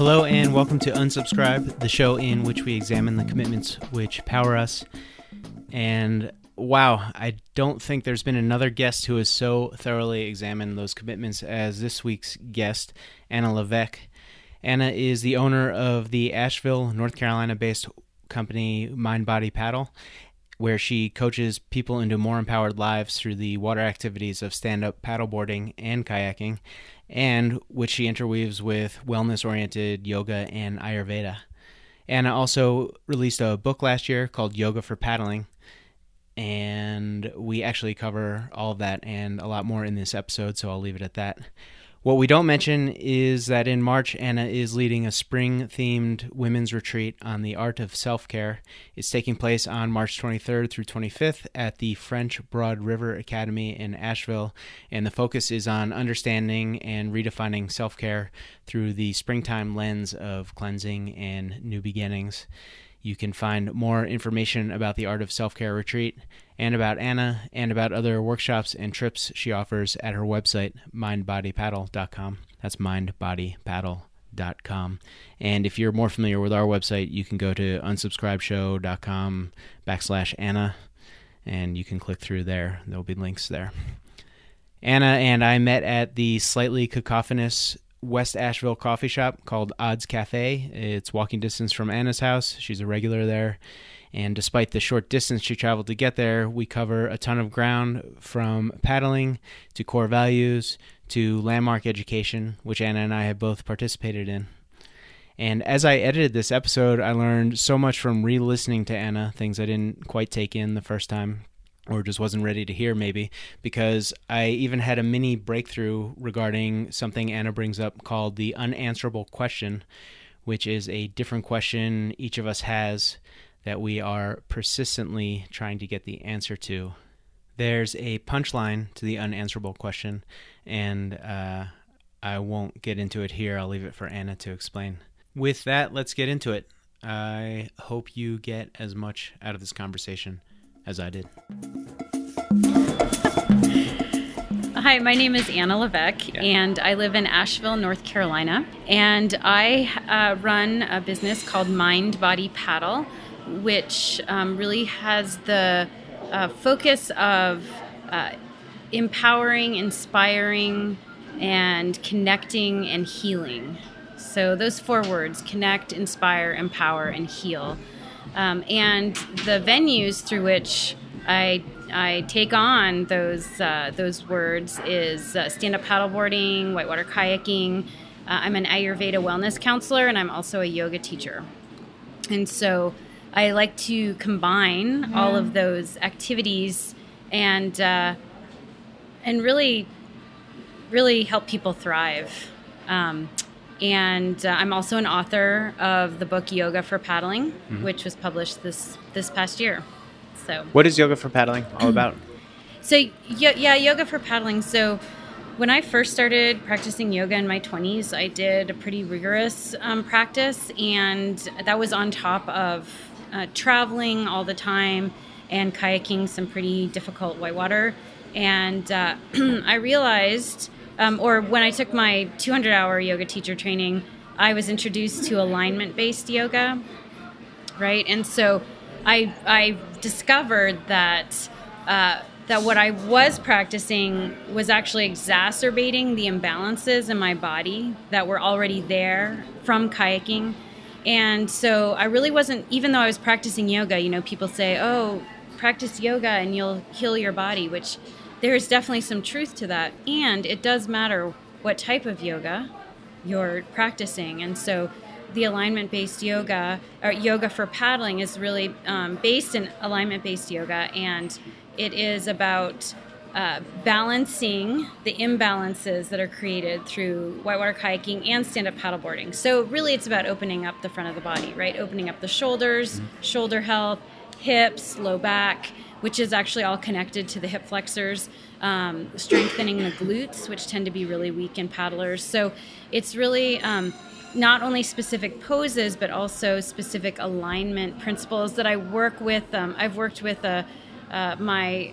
Hello, and welcome to Unsubscribe, the show in which we examine the commitments which power us. And wow, I don't think there's been another guest who has so thoroughly examined those commitments as this week's guest, Anna Levesque. Anna is the owner of the Asheville, North Carolina based company Mind Body Paddle, where she coaches people into more empowered lives through the water activities of stand up paddleboarding and kayaking, and which she interweaves with wellness oriented yoga and Ayurveda. Anna also released a book last year called Yoga for Paddling, and we actually cover all of that and a lot more in this episode, so I'll leave it at that. What we don't mention is that in March, Anna is leading a spring themed women's retreat on the art of self care. It's taking place on March 23rd through 25th at the French Broad River Academy in Asheville, and the focus is on understanding and redefining self care through the springtime lens of cleansing and new beginnings. You can find more information about the Art of Self Care Retreat and about Anna and about other workshops and trips she offers at her website, mindbodypaddle.com. That's mindbodypaddle.com. And if you're more familiar with our website, you can go to unsubscribeshow.com backslash Anna and you can click through there. There'll be links there. Anna and I met at the slightly cacophonous West Asheville coffee shop called Odds Cafe. It's walking distance from Anna's house. She's a regular there. And despite the short distance she traveled to get there, we cover a ton of ground from paddling to core values to landmark education, which Anna and I have both participated in. And as I edited this episode, I learned so much from re listening to Anna, things I didn't quite take in the first time or just wasn't ready to hear maybe because I even had a mini breakthrough regarding something Anna brings up called the unanswerable question, which is a different question each of us has that we are persistently trying to get the answer to. There's a punchline to the unanswerable question, and uh, I won't get into it here. I'll leave it for Anna to explain. With that, let's get into it. I hope you get as much out of this conversation as I did. Hi, my name is Anna Levesque, yeah. and I live in Asheville, North Carolina. And I uh, run a business called Mind Body Paddle, which um, really has the uh, focus of uh, empowering, inspiring, and connecting and healing. So, those four words connect, inspire, empower, and heal. Um, and the venues through which I I take on those uh, those words is uh, stand up paddleboarding, whitewater kayaking. Uh, I'm an Ayurveda wellness counselor, and I'm also a yoga teacher. And so I like to combine mm-hmm. all of those activities and uh, and really really help people thrive. Um, and uh, I'm also an author of the book Yoga for Paddling, mm-hmm. which was published this this past year. So, what is Yoga for Paddling all about? so, yeah, yeah, Yoga for Paddling. So, when I first started practicing yoga in my 20s, I did a pretty rigorous um, practice, and that was on top of uh, traveling all the time and kayaking some pretty difficult whitewater. And uh, I realized um, or when I took my 200 hour yoga teacher training, I was introduced to alignment based yoga, right? And so I, I discovered that. Uh, that what I was practicing was actually exacerbating the imbalances in my body that were already there from kayaking. And so I really wasn't, even though I was practicing yoga, you know, people say, oh, practice yoga and you'll heal your body, which there's definitely some truth to that. And it does matter what type of yoga you're practicing. And so the alignment based yoga, or yoga for paddling, is really um, based in alignment based yoga. And it is about uh, balancing the imbalances that are created through whitewater kayaking and stand up paddleboarding. So, really, it's about opening up the front of the body, right? Opening up the shoulders, mm-hmm. shoulder health, hips, low back which is actually all connected to the hip flexors, um, strengthening the glutes, which tend to be really weak in paddlers. So it's really um, not only specific poses, but also specific alignment principles that I work with. Um, I've worked with uh, uh, my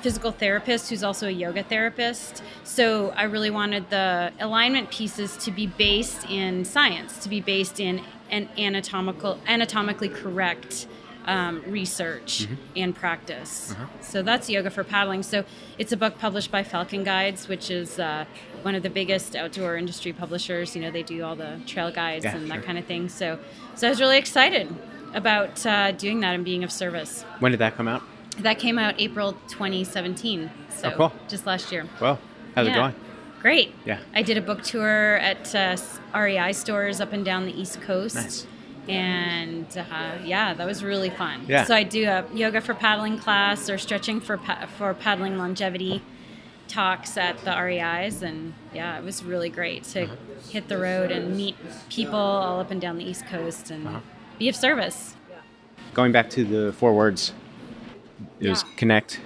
physical therapist who's also a yoga therapist. So I really wanted the alignment pieces to be based in science, to be based in an anatomical, anatomically correct um, research mm-hmm. and practice. Uh-huh. So that's Yoga for Paddling. So it's a book published by Falcon Guides, which is uh, one of the biggest outdoor industry publishers. You know, they do all the trail guides yeah, and sure. that kind of thing. So, so I was really excited about uh, doing that and being of service. When did that come out? That came out April 2017. So oh, cool. just last year. Well, how's yeah. it going? Great. Yeah. I did a book tour at uh, REI stores up and down the East Coast. Nice. And uh, yeah, that was really fun. Yeah. So I do a yoga for paddling class or stretching for pa- for paddling longevity talks at the REIs, and yeah, it was really great to uh-huh. hit the road and meet people all up and down the East Coast and uh-huh. be of service. Going back to the four words, it yeah. was connect,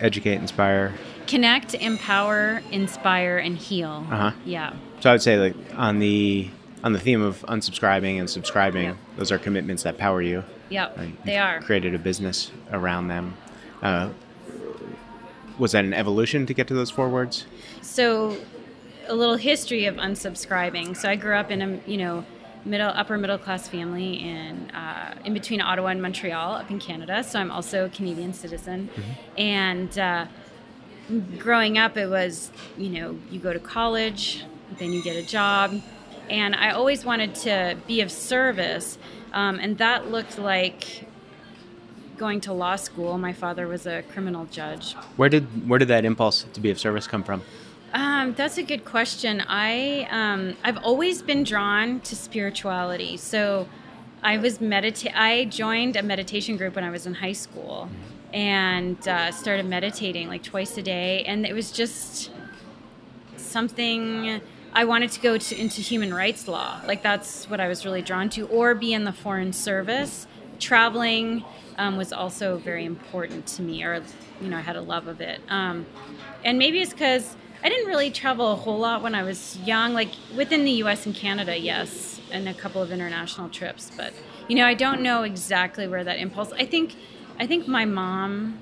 educate, inspire. Connect, empower, inspire, and heal. Uh huh. Yeah. So I would say like on the on the theme of unsubscribing and subscribing, yep. those are commitments that power you. Yep, uh, they are. Created a business around them. Uh, was that an evolution to get to those four words? So, a little history of unsubscribing. So I grew up in a you know middle upper middle class family in uh, in between Ottawa and Montreal up in Canada. So I'm also a Canadian citizen, mm-hmm. and uh, growing up, it was you know you go to college, then you get a job, and I always wanted to be of service, um, and that looked like going to law school. My father was a criminal judge. Where did where did that impulse to be of service come from? Um, that's a good question. I um, I've always been drawn to spirituality. So I was medita- I joined a meditation group when I was in high school, and uh, started meditating like twice a day. And it was just something I wanted to go to, into human rights law. Like that's what I was really drawn to, or be in the foreign service. Traveling um, was also very important to me, or you know, I had a love of it. Um, and maybe it's because I didn't really travel a whole lot when I was young, like within the US and Canada, yes, and a couple of international trips. But, you know, I don't know exactly where that impulse, I think, I think my mom,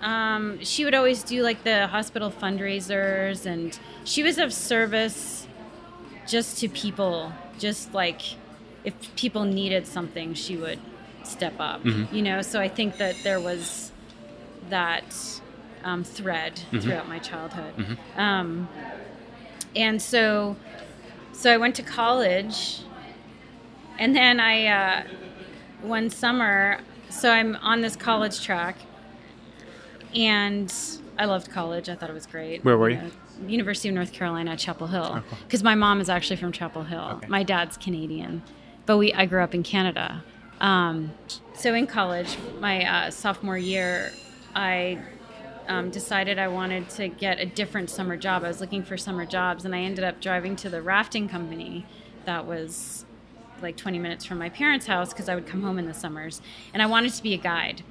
um, she would always do like the hospital fundraisers and she was of service just to people, just like if people needed something, she would step up, mm-hmm. you know? So I think that there was that um, thread mm-hmm. throughout my childhood. Mm-hmm. Um, and so, so I went to college, and then I uh, one summer. So I'm on this college track, and I loved college. I thought it was great. Where were you? University of North Carolina Chapel Hill, because my mom is actually from Chapel Hill. Okay. My dad's Canadian, but we I grew up in Canada. Um, so in college, my uh, sophomore year, I um, decided I wanted to get a different summer job. I was looking for summer jobs, and I ended up driving to the rafting company that was like 20 minutes from my parents' house because I would come home in the summers. And I wanted to be a guide,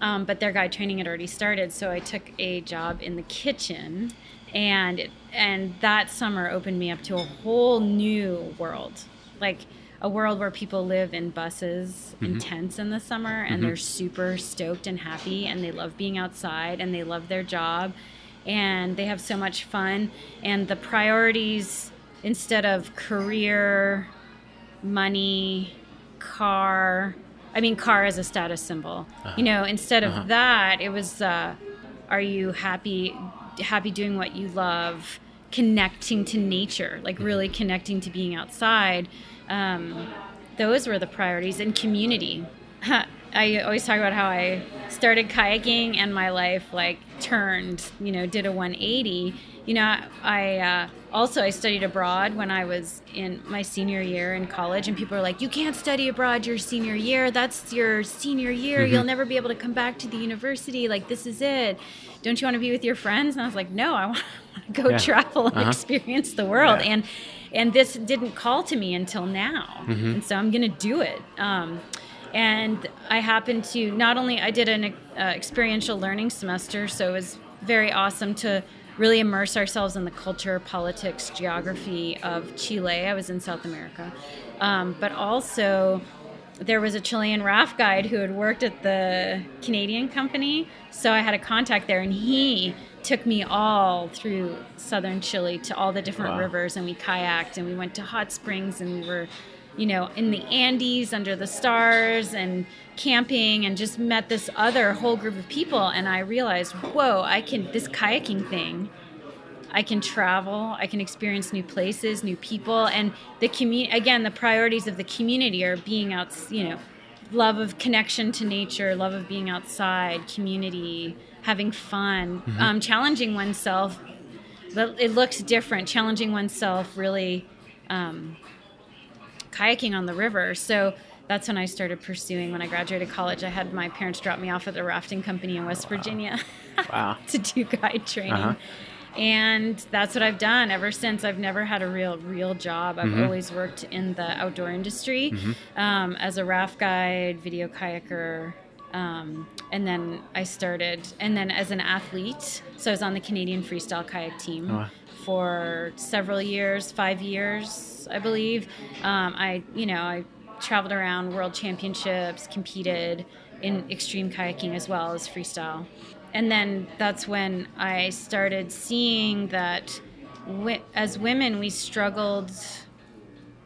um, but their guide training had already started, so I took a job in the kitchen. And and that summer opened me up to a whole new world. Like a world where people live in buses mm-hmm. in tents in the summer and mm-hmm. they're super stoked and happy and they love being outside and they love their job and they have so much fun and the priorities instead of career money car i mean car as a status symbol uh-huh. you know instead of uh-huh. that it was uh, are you happy happy doing what you love connecting to nature like mm-hmm. really connecting to being outside um, those were the priorities and community. I always talk about how I started kayaking and my life like turned, you know, did a 180. You know, I uh, also I studied abroad when I was in my senior year in college, and people are like, "You can't study abroad your senior year. That's your senior year. Mm-hmm. You'll never be able to come back to the university. Like this is it. Don't you want to be with your friends?" And I was like, "No, I want to go yeah. travel and uh-huh. experience the world." Yeah. And and this didn't call to me until now mm-hmm. and so i'm going to do it um, and i happened to not only i did an uh, experiential learning semester so it was very awesome to really immerse ourselves in the culture politics geography of chile i was in south america um, but also there was a Chilean raft guide who had worked at the Canadian company. So I had a contact there, and he took me all through southern Chile to all the different Wow. rivers, and we kayaked and we went to hot springs, and we were, you know, in the Andes under the stars and camping, and just met this other whole group of people. And I realized, whoa, I can this kayaking thing. I can travel, I can experience new places, new people, and the community. Again, the priorities of the community are being out, you know, love of connection to nature, love of being outside, community, having fun, um, challenging oneself. But it looks different. Challenging oneself, really, um, kayaking on the river. So that's when I started pursuing. When I graduated college, I had my parents drop me off at the rafting company in West Virginia Wow. to do guide training. Uh-huh. And that's what I've done ever since. I've never had a real, real job. I've Mhm. always worked in the outdoor industry Mhm. um, as a raft guide, video kayaker. Um, and then I started, and then as an athlete. So I was on the Canadian freestyle kayak team Oh, wow. For several years, five years, I believe. Um, I, you know, I traveled around world championships, competed in extreme kayaking as well as freestyle. And then that's when I started seeing that as women, we struggled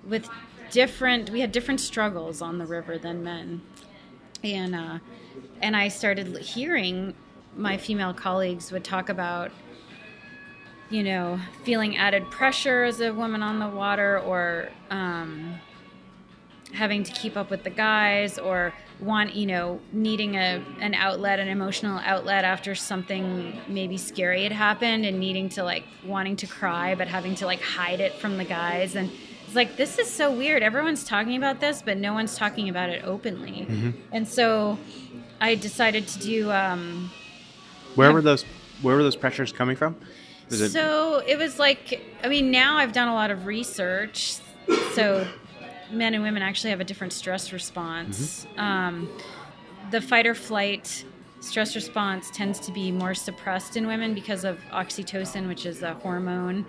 with different, we had different struggles on the river than men. And, uh, and I started hearing my female colleagues would talk about you know, feeling added pressure as a woman on the water or um, having to keep up with the guys or want, you know, needing a, an outlet, an emotional outlet after something maybe scary had happened and needing to like wanting to cry but having to like hide it from the guys. And it's like, this is so weird. Everyone's talking about this, but no one's talking about it openly. And so I decided to do. Um, Where were those? Where were those pressures coming from? Was it so it was like, I mean, now I've done a lot of research. So men and women actually have a different stress response. Um, the fight or flight stress response tends to be more suppressed in women because of oxytocin, which is a hormone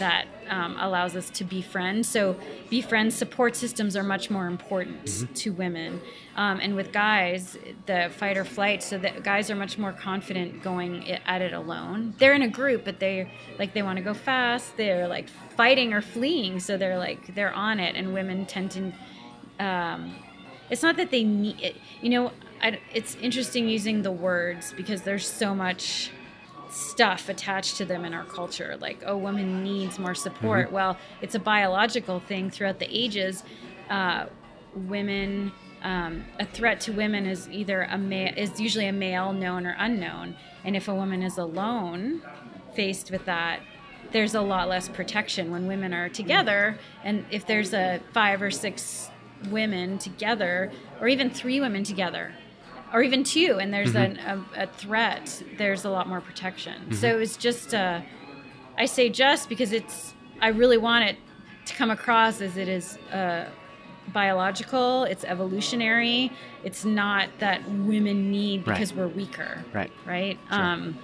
that um, allows us to befriend. So, befriend support systems are much more important to women. Um, and with guys, the fight or flight, so that guys are much more confident going at it alone. They're in a group, but they like they want to go fast. They're like fighting or fleeing, so they're like they're on it. And women tend to um, it's not that they need it, you know I, it's interesting using the words because there's so much stuff attached to them in our culture like oh woman needs more support. Well it's a biological thing throughout the ages. Uh, women um, a threat to women is either a male is usually a male known or unknown. And if a woman is alone faced with that there's a lot less protection when women are together. And if there's a five or six women together or even three women together or even two and there's an, a, a threat there's a lot more protection so it's just uh, i say just because it's i really want it to come across as it is uh, biological it's evolutionary it's not that women need Right. because we're weaker right? right? Sure. Um,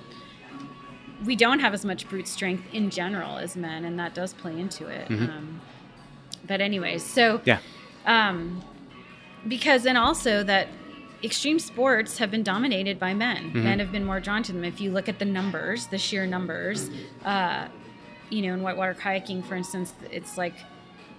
we don't have as much brute strength in general as men, and that does play into it. Mhm. Um, but anyways, so Yeah. um, because and also that extreme sports have been dominated by men. Mhm. Men have been more drawn to them. If you look at the numbers, the sheer numbers, uh, you know, in whitewater kayaking, for instance, it's like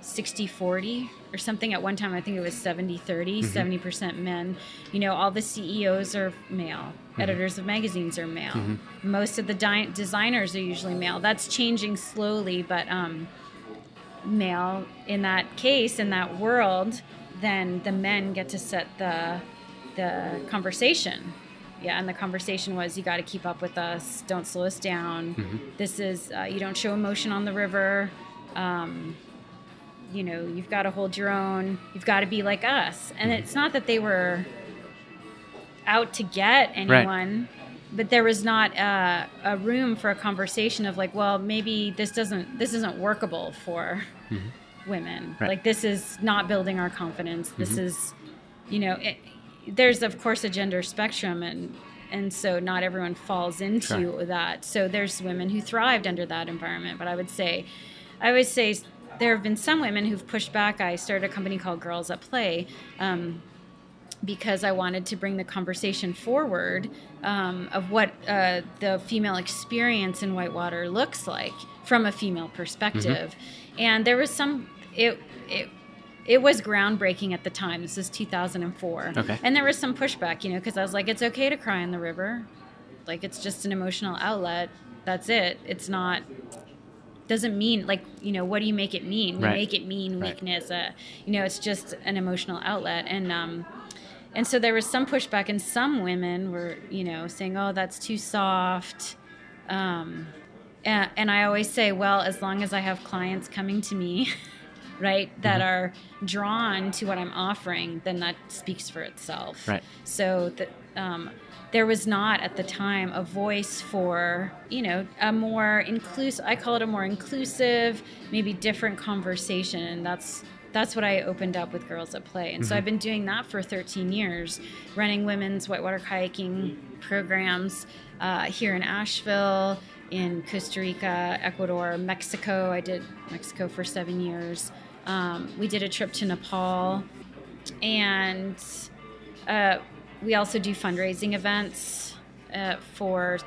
60 40 or something. At one time, I think it was 70 30, 70% men. You know, all the CEOs are male, editors of magazines are male. Most of the di- designers are usually male. That's changing slowly, but um, male in that case, in that world, then the men get to set the the conversation. Yeah, and the conversation was you got to keep up with us. Don't slow us down. This is uh, you don't show emotion on the river. Um, you know, you've got to hold your own. You've got to be like us. And it's not that they were out to get anyone, but there was not uh, a room for a conversation of like, well, maybe this doesn't this isn't workable for women. Right. Like this is not building our confidence. This is, you know, it, there's of course a gender spectrum and and so not everyone falls into Sure. that. So there's women who thrived under that environment, but I would say I would say there have been some women who've pushed back. I started a company called Girls at Play. Um, because I wanted to bring the conversation forward um, of what uh, the female experience in whitewater looks like from a female perspective. Mm-hmm. And there was some it it it was groundbreaking at the time. This is 2004. Okay. And there was some pushback, you know, because I was like, it's okay to cry in the river, like it's just an emotional outlet. That's it. It's not doesn't mean like you know what do you make it mean we Right. make it mean Right. weakness uh, you know it's just an emotional outlet and um and so there was some pushback and some women were you know saying oh that's too soft um and, and i always say well as long as i have clients coming to me right that Mm-hmm. are drawn to what i'm offering then that speaks for itself. Right. so that um, there was not at the time a voice for you know a more inclusive i call it a more inclusive maybe different conversation and that's that's what i opened up with girls at play. And so i've been doing that for 13 years running women's whitewater kayaking programs uh, here in asheville in costa rica ecuador mexico. I did mexico for seven years um, we did a trip to nepal and uh, we also do fundraising events uh, for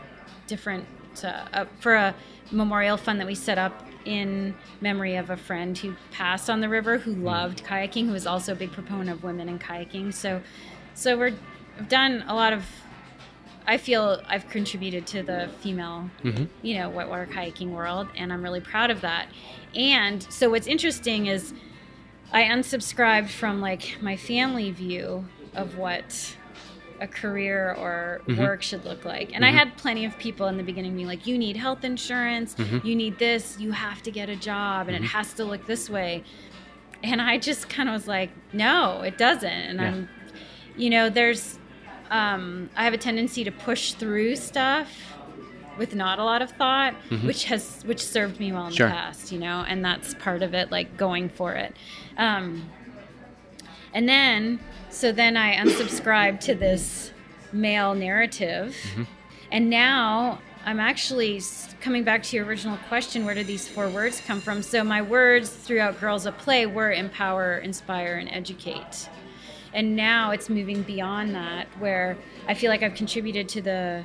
different uh, uh, for a memorial fund that we set up in memory of a friend who passed on the river who loved kayaking who was also a big proponent of women in kayaking. So so we're I've done a lot of I feel I've contributed to the female, Mhm. you know, whitewater kayaking world, and I'm really proud of that. And so, what's interesting is I unsubscribed from like my family view of what a career or Mhm. work should look like. And I Mhm. had plenty of people in the beginning being like, you need health insurance, Mhm. you need this, you have to get a job, and it has to look this way. And I just kind of was like, no, it doesn't. And Yeah. I'm, you know, there's, um, I have a tendency to push through stuff with not a lot of thought, Mhm. which has which served me well in Sure. the past, you know, and that's part of it, like going for it. Um, and then, so then I unsubscribed to this male narrative, Mhm. and now I'm actually coming back to your original question: Where did these four words come from? So my words throughout Girls at Play were empower, inspire, and educate. And now it's moving beyond that, where I feel like I've contributed to the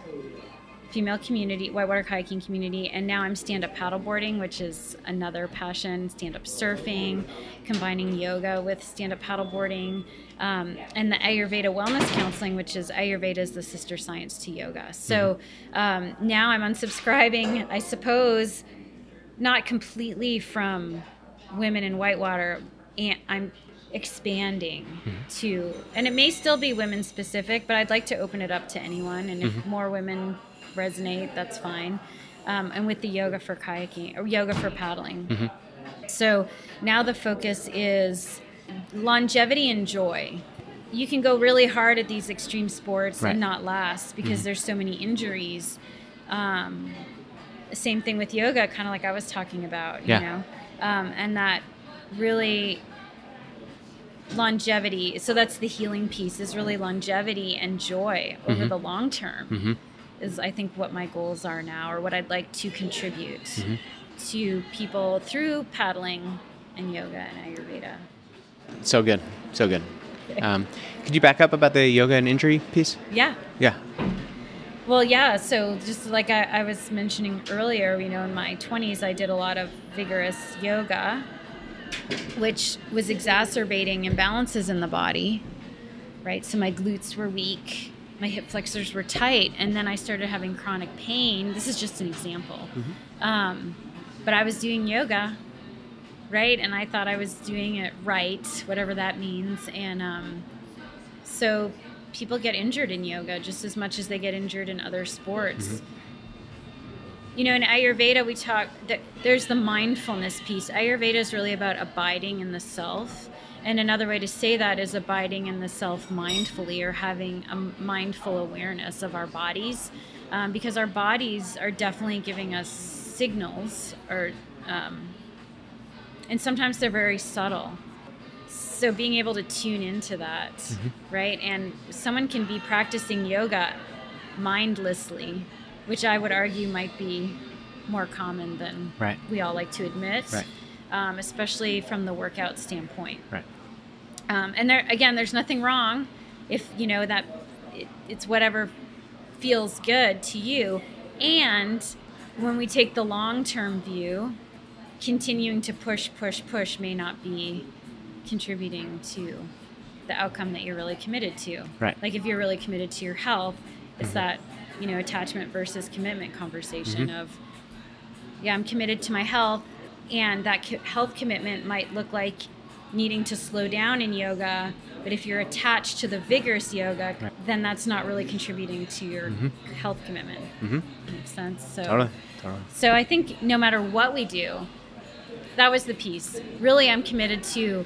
female community, whitewater kayaking community, and now I'm stand up paddleboarding, which is another passion, stand up surfing, combining yoga with stand up paddleboarding, um, and the Ayurveda wellness counseling, which is Ayurveda is the sister science to yoga. So um, now I'm unsubscribing, I suppose, not completely from women in whitewater, and I'm expanding to and it may still be women specific but i'd like to open it up to anyone and if more women resonate that's fine. Um, and with the yoga for kayaking or yoga for paddling. So now the focus is longevity and joy. You can go really hard at these extreme sports Right. and not last because there's so many injuries. Um, same thing with yoga kind of like i was talking about Yeah. you know? Um, and that really longevity so that's the healing piece is really longevity and joy over Mhm. the long term hmm is i think what my goals are now or what i'd like to contribute Mhm. to people through paddling and yoga and ayurveda So good. So good. Um, could you back up about the yoga and injury piece? yeah Yeah. Well, yeah. So just like I, I was mentioning earlier, you know, in my 20s, I did a lot of vigorous yoga, which was exacerbating imbalances in the body, right? So my glutes were weak, my hip flexors were tight, and then I started having chronic pain. This is just an example. Um, but I was doing yoga, right? And I thought I was doing it right, whatever that means. And um, so people get injured in yoga just as much as they get injured in other sports. You know, in Ayurveda, we talk that there's the mindfulness piece. Ayurveda is really about abiding in the self. And another way to say that is abiding in the self mindfully or having a mindful awareness of our bodies. Um, because our bodies are definitely giving us signals, or, um, and sometimes they're very subtle so being able to tune into that right and someone can be practicing yoga mindlessly which i would argue might be more common than Right. we all like to admit Right. um, especially from the workout standpoint. Right. Um, and there again, there's nothing wrong if you know that it, it's whatever feels good to you. And when we take the long term view, continuing to push, push, push may not be contributing to the outcome that you're really committed to. Right. Like if you're really committed to your health, it's that you know attachment versus commitment conversation Mhm. of yeah, I'm committed to my health, and that co- health commitment might look like needing to slow down in yoga. But if you're attached to the vigorous yoga, Right. then that's not really contributing to your Mhm. health commitment. Mm-hmm. Makes sense. So, Totally. Totally. so I think no matter what we do, that was the piece. Really, I'm committed to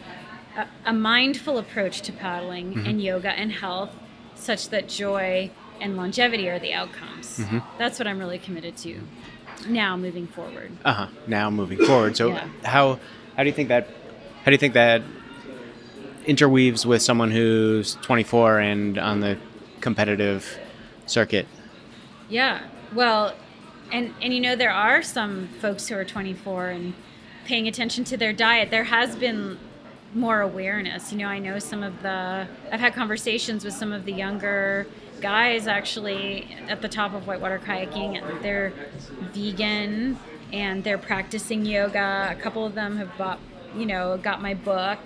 a, a mindful approach to paddling Mhm. and yoga and health, such that joy and longevity are the outcomes. Mhm. That's what I'm really committed to now moving forward. Uh huh. Now moving forward, so Yeah. how how do you think that how do you think that interweaves with someone who's 24 and on the competitive circuit? Yeah. Well, and and you know there are some folks who are 24 and paying attention to their diet. There has been more awareness. You know, I know some of the I've had conversations with some of the younger guys actually at the top of whitewater kayaking and they're vegan and they're practicing yoga. A couple of them have bought, you know, got my book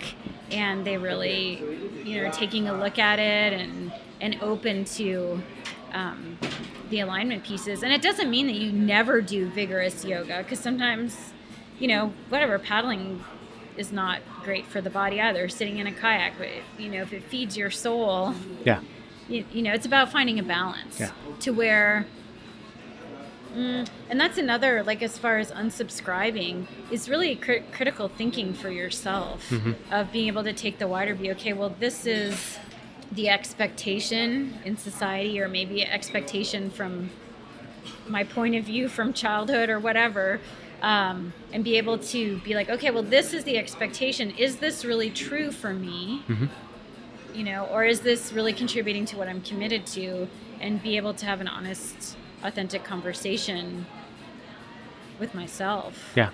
and they really, you know, are taking a look at it and and open to um, the alignment pieces. And it doesn't mean that you never do vigorous yoga because sometimes, you know, whatever paddling is not great for the body either. Sitting in a kayak, but you know, if it feeds your soul, Yeah. You, you know, it's about finding a balance Yeah. to where. Mm, and that's another, like, as far as unsubscribing, is really cri- critical thinking for yourself Mhm. of being able to take the wider view. Okay, well, this is the expectation in society, or maybe expectation from my point of view from childhood or whatever, um, and be able to be like, okay, well, this is the expectation. Is this really true for me? Mhm. You know, or is this really contributing to what I'm committed to? And be able to have an honest, authentic conversation with myself. Yeah.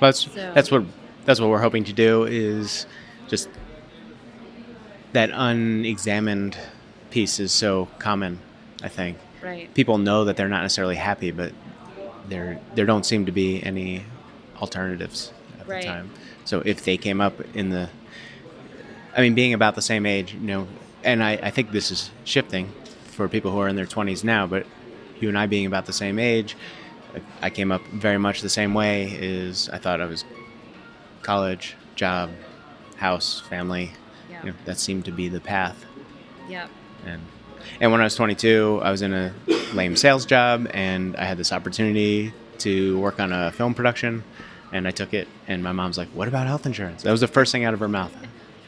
Well, that's So- that's what that's what we're hoping to do is just that unexamined piece is so common. I think Right. people know that they're not necessarily happy, but there there don't seem to be any alternatives at Right. the time. So if they came up in the, I mean, being about the same age, you know, and I, I think this is shifting for people who are in their twenties now, but you and I being about the same age, I- I came up very much the same way. Is I thought I was college, job, house, family. Yeah. You know, that seemed to be the path Yep. and and when I was 22, I was in a lame sales job, and I had this opportunity to work on a film production, and I took it. And my mom's like, "What about health insurance?" That was the first thing out of her mouth.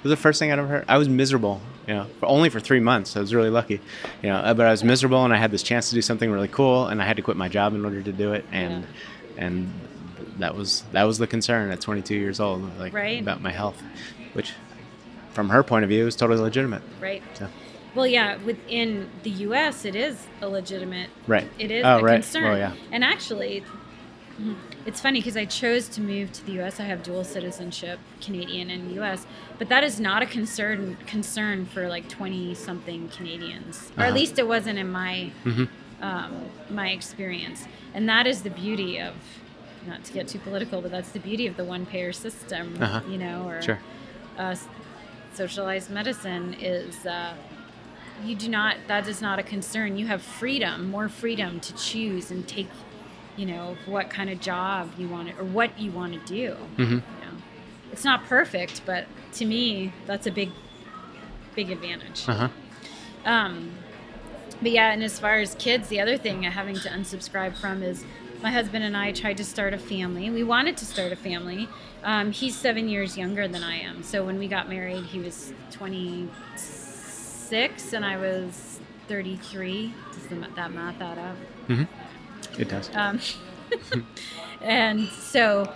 Was the first thing out ever heard. I was miserable, you know, for only for three months. I was really lucky, you know, but I was miserable, and I had this chance to do something really cool, and I had to quit my job in order to do it, and and that was that was the concern at 22 years old, like Right. about my health, which, from her point of view, is totally legitimate. Right. So. Well, yeah, within the U.S., it is a legitimate. Right. It is Oh, a right. concern. Well, yeah. And actually, mm-hmm. It's funny because I chose to move to the U.S. I have dual citizenship, Canadian and U.S., but that is not a concern concern for like twenty something Canadians, or at Uh-huh. least it wasn't in my Mhm. um, my experience. And that is the beauty of, not to get too political, but that's the beauty of the one payer system. Uh-huh. You know, or Sure. uh, socialized medicine is uh, you do not that is not a concern you have freedom more freedom to choose and take you know what kind of job you want to, or what you want to do Mhm. you know it's not perfect but to me that's a big big advantage Uh huh. um, but yeah, and as far as kids, the other thing having to unsubscribe from is my husband and I tried to start a family. We wanted to start a family. Um, he's seven years younger than I am. So when we got married, he was 26 and I was 33. Does that math add up? hmm It does. Um, and so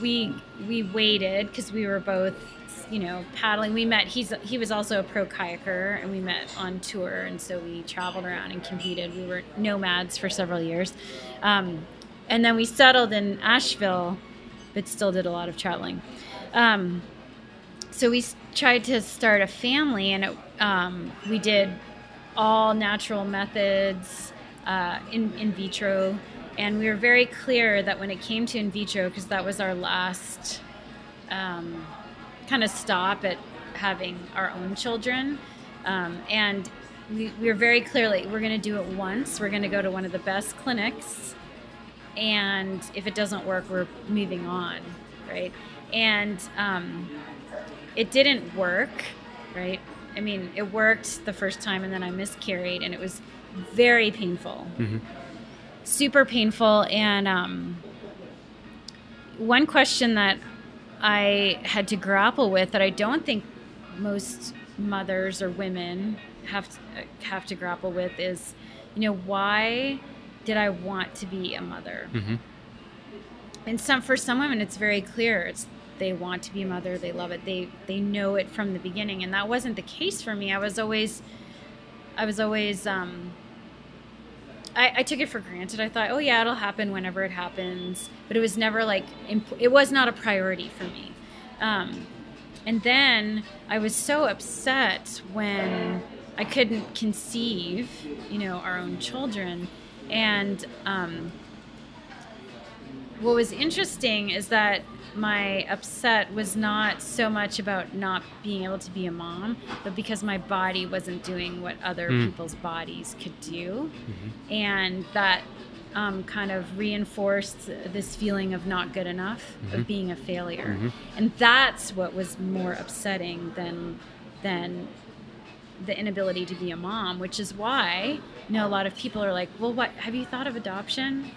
we we waited because we were both you know paddling we met he's he was also a pro kayaker and we met on tour and so we traveled around and competed we were nomads for several years um, and then we settled in asheville but still did a lot of traveling. Um, so we tried to start a family, and it, um, we did all natural methods uh, in in vitro, and we were very clear that when it came to in vitro, because that was our last um, kind of stop at having our own children, um, and we, we were very clearly we're going to do it once. We're going to go to one of the best clinics, and if it doesn't work, we're moving on, right? And um, it didn't work, right? I mean, it worked the first time, and then I miscarried, and it was very painful, super painful. And um, one question that I had to grapple with that I don't think most mothers or women have to, have to grapple with is, you know, why did I want to be a mother? Mm-hmm. and some for some women it's very clear it's they want to be a mother they love it they they know it from the beginning and that wasn't the case for me i was always i was always um I, I took it for granted. I thought, oh yeah, it'll happen whenever it happens, but it was never like imp- it was not a priority for me. Um, and then I was so upset when I couldn't conceive, you know, our own children, and um, what was interesting is that my upset was not so much about not being able to be a mom, but because my body wasn't doing what other Mm. people's bodies could do. And that um, kind of reinforced this feeling of not good enough, of being a failure. And that's what was more upsetting than than the inability to be a mom, which is why you know a lot of people are like, "Well, what have you thought of adoption?"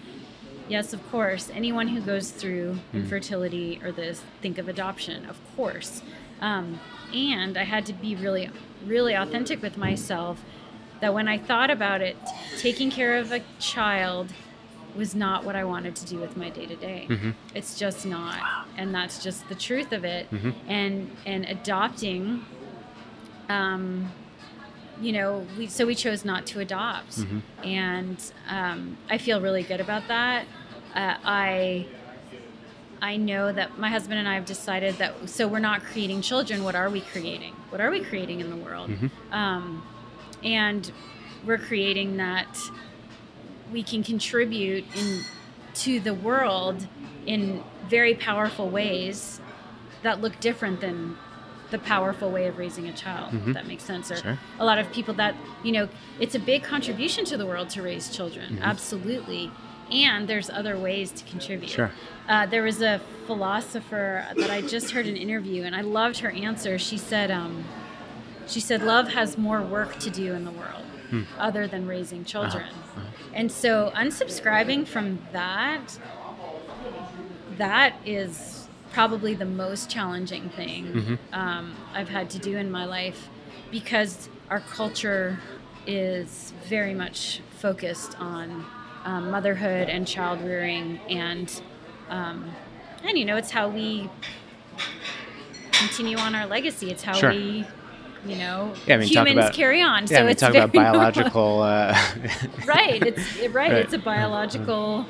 Yes, of course. Anyone who goes through infertility or this, think of adoption, of course. Um, and I had to be really, really authentic with myself that when I thought about it, taking care of a child was not what I wanted to do with my day to day. It's just not, and that's just the truth of it. And and adopting, um, you know, we so we chose not to adopt, and um, I feel really good about that. Uh, I I know that my husband and I have decided that so we're not creating children. What are we creating? What are we creating in the world? Um, and we're creating that we can contribute in to the world in very powerful ways that look different than the powerful way of raising a child if mm-hmm. that makes sense or Sure. a lot of people that you know it's a big contribution to the world to raise children mm-hmm. absolutely. And there's other ways to contribute. Sure. uh, there was a philosopher that i just heard an interview and i loved her answer. She said um, she said love has more work to do in the world hmm. other than raising uh-huh. children. Uh-huh. And so unsubscribing from that that is probably the most challenging thing um, i've had to do in my life because our culture is very much focused on um, motherhood and child rearing and um, and you know it's how we continue on our legacy it's how Sure. we you know Yeah, I mean, humans about- carry on Yeah, so I mean, it's talk about biological. Uh, right it's right, Right. it's a biological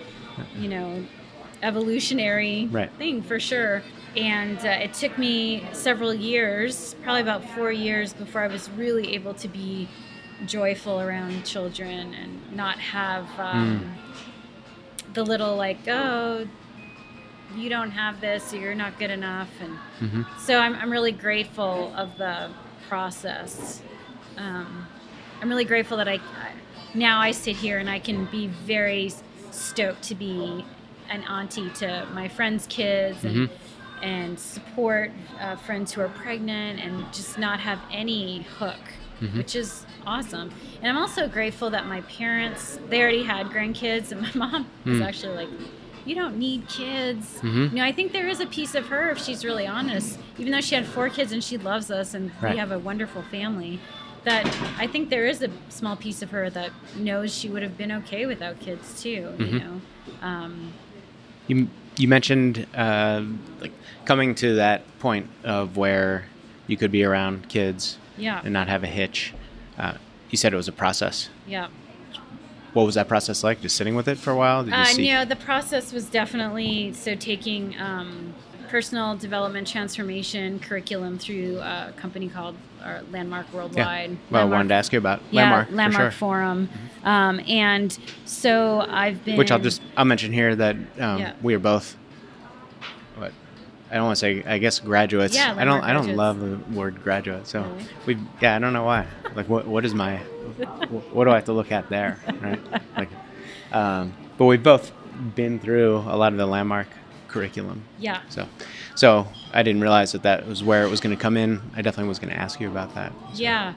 you know evolutionary Right. thing for sure and uh, it took me several years probably about four years before i was really able to be joyful around children and not have um, the little like oh you don't have this or you're not good enough and Mhm. so I'm, I'm really grateful of the process um, i'm really grateful that I now i sit here and i can be very stoked to be an auntie to my friends kids and and support uh, friends who are pregnant and just not have any hook which is awesome and i'm also grateful that my parents they already had grandkids and my mom was Mm. actually like you don't need kids Mhm. you know i think there is a piece of her if she's really honest even though she had four kids and she loves us and Right. we have a wonderful family that i think there is a small piece of her that knows she would have been okay without kids too Mhm. you know um, you you mentioned uh, like coming to that point of where you could be around kids yeah and not have a hitch. Uh, you said it was a process. yeah what was that process like? Just sitting with it for a while? Did you Uh, see? no, the process was definitely so taking um, personal development transformation curriculum through a company called uh, Landmark Worldwide. Yeah. Well, I wanted to ask you about yeah, Landmark. for Landmark sure. Mm-hmm. Forum, um, and so I've been. Which I'll just I'll mention here that um, Yeah. we are both. What I don't want to say. I guess graduates. Yeah, I don't. Landmark I don't love the word graduate. So Really? we. Yeah, I don't know why. Like, what what is my? what do I have to look at there? Right. Like, um, but we've both been through a lot of the landmark curriculum. Yeah. So, so I didn't realize that that was where it was going to come in. I definitely was going to ask you about that. So- Yeah.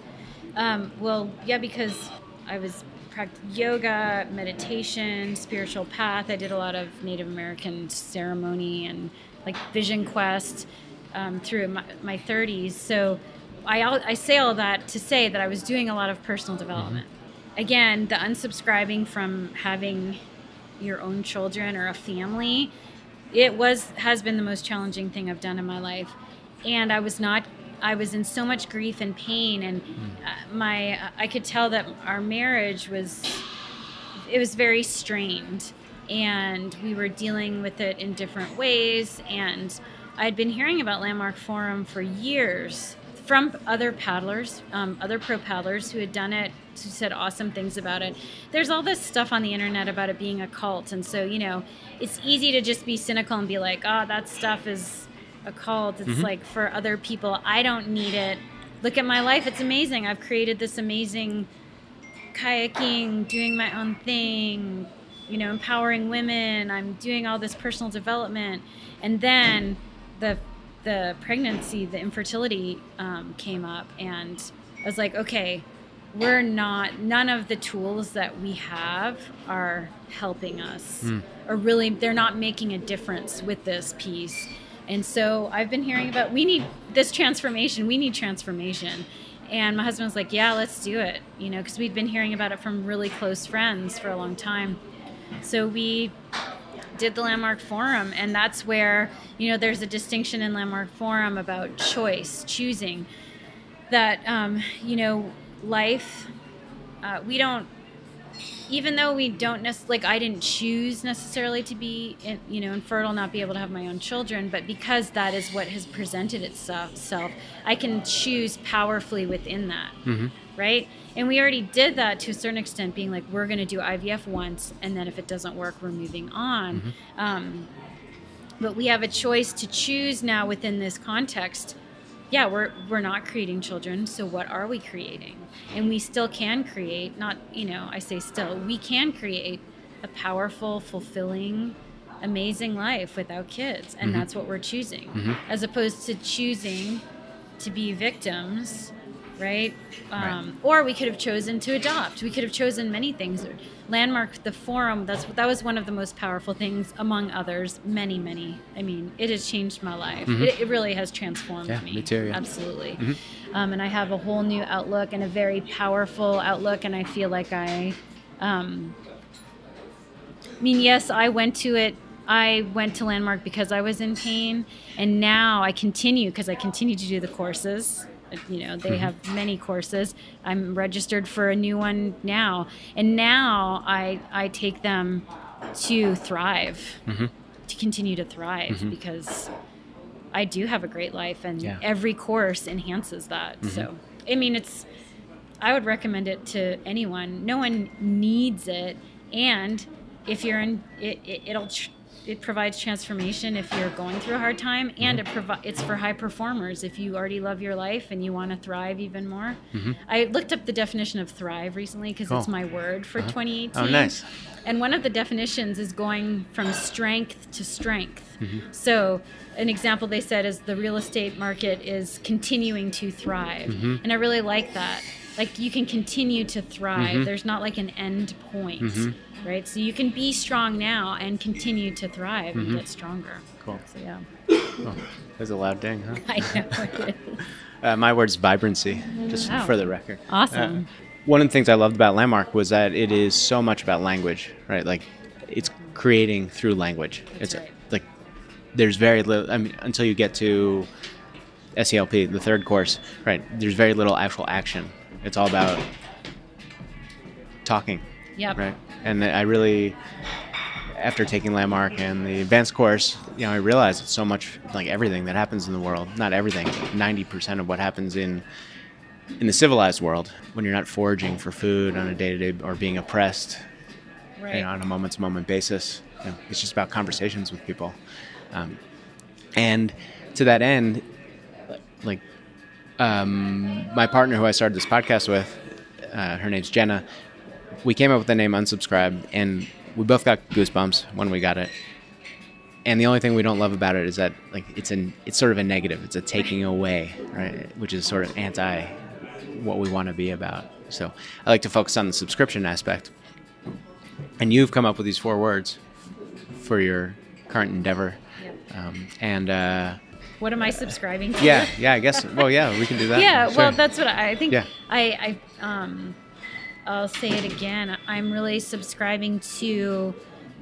Um, well, yeah, because I was pract- yoga, meditation, spiritual path. I did a lot of Native American ceremony and like vision quest um, through my, my 30s. So I, I say all that to say that I was doing a lot of personal development. Again, the unsubscribing from having your own children or a family it was has been the most challenging thing I've done in my life, and I was not. I was in so much grief and pain, and uh, my I could tell that our marriage was it was very strained, and we were dealing with it in different ways. And I'd been hearing about Landmark Forum for years from other paddlers, um, other pro paddlers who had done it, who said awesome things about it. There's all this stuff on the internet about it being a cult, and so you know, it's easy to just be cynical and be like, "Oh, that stuff is a cult. It's like for other people. I don't need it. Look at my life. It's amazing. I've created this amazing kayaking, doing my own thing, you know, empowering women. I'm doing all this personal development, and then the the pregnancy, the infertility um, came up, and I was like, okay, we're not. None of the tools that we have are helping us, or really, they're not making a difference with this piece. And so I've been hearing about we need this transformation. We need transformation. And my husband was like, "Yeah, let's do it." You know, because we'd been hearing about it from really close friends for a long time. So we did the Landmark Forum, and that's where you know there's a distinction in Landmark Forum about choice, choosing. That um, you know, life. Uh, we don't even though we don't necessarily like i didn't choose necessarily to be in, you know infertile not be able to have my own children but because that is what has presented itself self, i can choose powerfully within that right and we already did that to a certain extent being like we're going to do ivf once and then if it doesn't work we're moving on. Mm-hmm. Um, but we have a choice to choose now within this context. Yeah we're we're not creating children so what are we creating? And we still can create not you know i say still we can create a powerful fulfilling amazing life without kids and mm-hmm. that's what we're choosing mm-hmm. as opposed to choosing to be victims right? Um, Or we could have chosen to adopt. We could have chosen many things. Landmark, the forum, that's that was one of the most powerful things, among others. Many, many. I mean, it has changed my life. It, it really has transformed Yeah, me. me too, yeah. Absolutely. Um, and I have a whole new outlook and a very powerful outlook, and I feel like I. Um, I mean, yes, I went to it. I went to Landmark because I was in pain, and now I continue because I continue to do the courses. You know, they mm-hmm. have many courses. I'm registered for a new one now, and now I I take them to thrive, mm-hmm. to continue to thrive mm-hmm. because I do have a great life, and Yeah. every course enhances that. So, I mean, it's I would recommend it to anyone. No one needs it, and if you're in, it, it it'll tr- it provides transformation if you're going through a hard time, and it mm-hmm. provi- it's for high performers. If you already love your life and you want to thrive even more, mm-hmm. I looked up the definition of thrive recently because it's my word for uh-huh. 2018. Oh, nice. And one of the definitions is going from strength to strength. Mm-hmm. So, an example they said is the real estate market is continuing to thrive. And I really like that. Like, you can continue to thrive, there's not like an end point, right? So, you can be strong now and continue to thrive and get stronger. Cool. So, yeah. Oh, that's a loud ding, huh? I know it is. Uh, my word's vibrancy, just Wow. for the record. Awesome. Uh, one of the things I loved about Landmark was that it is so much about language, right? Like, it's creating through language. it's right. like there's very little. I mean, until you get to SELP, the third course, right? There's very little actual action. It's all about talking, Yep. Right. And I really, after taking Landmark and the advanced course, you know, I realized it's so much, like everything that happens in the world, not everything, 90% of what happens in in the civilized world when you're not foraging for food on a day-to-day or being oppressed Right. you know, on a moment-to-moment basis. You know, it's just about conversations with people. Um, and to that end, like um, my partner who I started this podcast with, uh, her name's Jenna. We came up with the name Unsubscribe, and we both got goosebumps when we got it. And the only thing we don't love about it is that like it's an it's sort of a negative. It's a taking away, right? Which is sort of anti what we want to be about. So I like to focus on the subscription aspect. And you've come up with these four words for your current endeavor. Um, and uh, What am I subscribing to? yeah, yeah, I guess. Well, yeah, we can do that. yeah Sure. well that's what i, I think Yeah. i i um i'll say it again i'm really subscribing to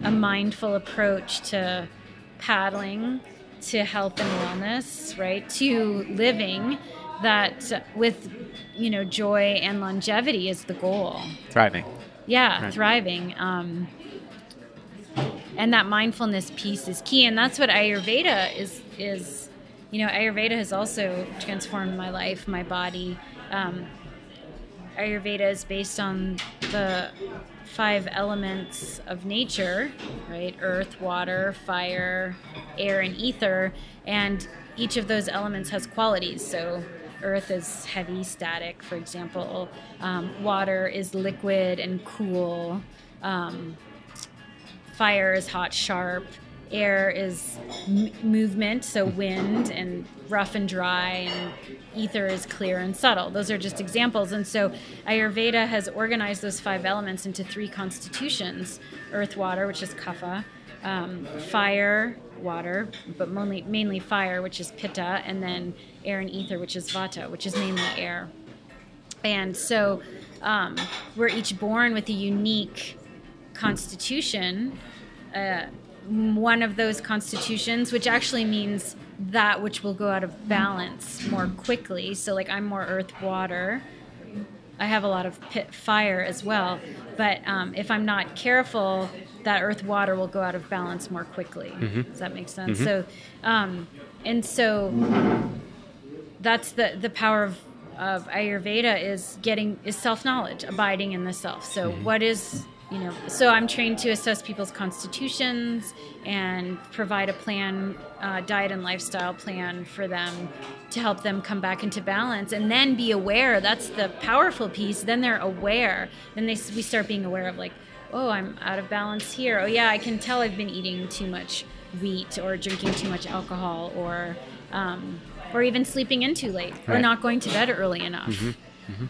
a mindful approach to paddling to health and wellness right to living that with you know joy and longevity is the goal thriving. yeah Right. thriving um, and that mindfulness piece is key and that's what ayurveda is is you know ayurveda has also transformed my life my body. Um, ayurveda is based on the five elements of nature right? Earth water fire air and ether. And each of those elements has qualities. So earth is heavy static for example. Um, water is liquid and cool. Um, fire is hot sharp air is m- movement so wind and rough and dry and ether is clear and subtle those are just examples and so ayurveda has organized those five elements into three constitutions earth water which is kapha um, fire water but mainly, mainly fire which is pitta and then air and ether which is vata which is mainly air and so um, we're each born with a unique constitution. Uh, one of those constitutions, which actually means that which will go out of balance more quickly. So, like, I'm more earth water. I have a lot of pit fire as well. But um, if I'm not careful, that earth water will go out of balance more quickly. Does that make sense? So, um, and so that's the the power of of ayurveda is getting is self-knowledge abiding in the self so what is you know so i'm trained to assess people's constitutions and provide a plan uh, diet and lifestyle plan for them to help them come back into balance and then be aware that's the powerful piece then they're aware. Then they we start being aware of like oh i'm out of balance here. Oh yeah i can tell i've been eating too much wheat or drinking too much alcohol or um, or even sleeping in too late or Right. Mm-hmm. not going to bed early enough.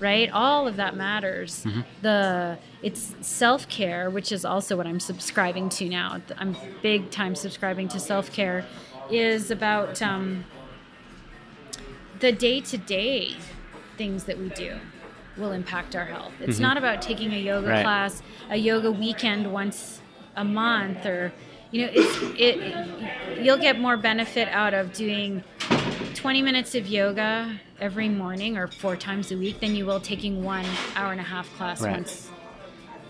Right? All of that matters. The it's self-care which is also what i'm subscribing to now i'm big time subscribing to self-care is about um, the day-to-day things that we do will impact our health it's not about taking a yoga Mm-hmm. Right. class a yoga weekend once a month or you know it's it you'll get more benefit out of doing 20 minutes of yoga every morning or four times a week than you will taking one hour and a half class Right. once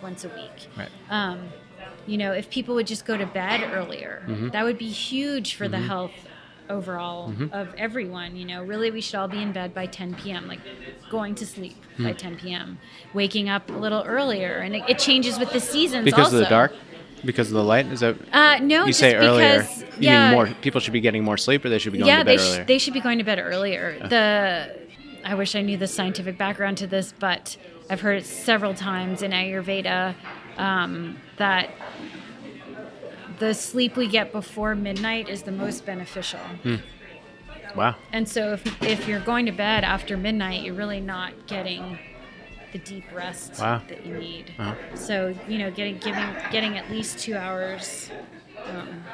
once a week Right. um, you know if people would just go to bed earlier Mm-hmm. that would be huge for the health overall of everyone you know really we should all be in bed by 10 p.m like going to sleep by Hmm. 10 p.m waking up a little earlier and it, it changes with the seasons Because also of the dark? Because of the light? Is that uh, no you just say earlier? because You yeah mean more people should be getting more sleep or they should be going yeah, to bed they, sh- earlier? they should be going to bed earlier. The I wish I knew the scientific background to this, but I've heard it several times in Ayurveda um, that the sleep we get before midnight is the most beneficial. wow. And so if, if you're going to bed after midnight, you're really not getting the deep rest Wow. that you need. Wow. So you know, getting giving getting at least two hours um,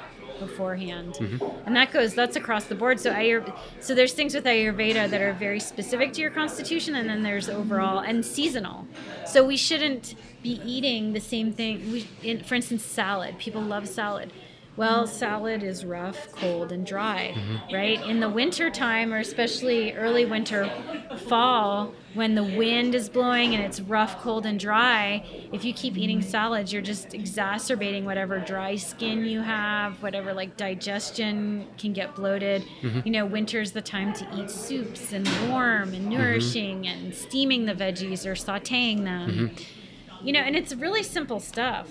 beforehand, Mm-hmm. and that goes that's across the board. So Ayur, so there's things with Ayurveda that are very specific to your constitution, and then there's overall and seasonal. So we shouldn't be eating the same thing. We, in, for instance, salad. People love salad. Well, salad is rough, cold, and dry, mm-hmm. right? In the winter time, or especially early winter, fall, when the wind is blowing and it's rough, cold, and dry, if you keep eating salads, you're just exacerbating whatever dry skin you have, whatever like digestion can get bloated. Mm-hmm. You know, winter's the time to eat soups and warm and mm-hmm. nourishing mm-hmm. and steaming the veggies or sauteing them. Mm-hmm. You know, and it's really simple stuff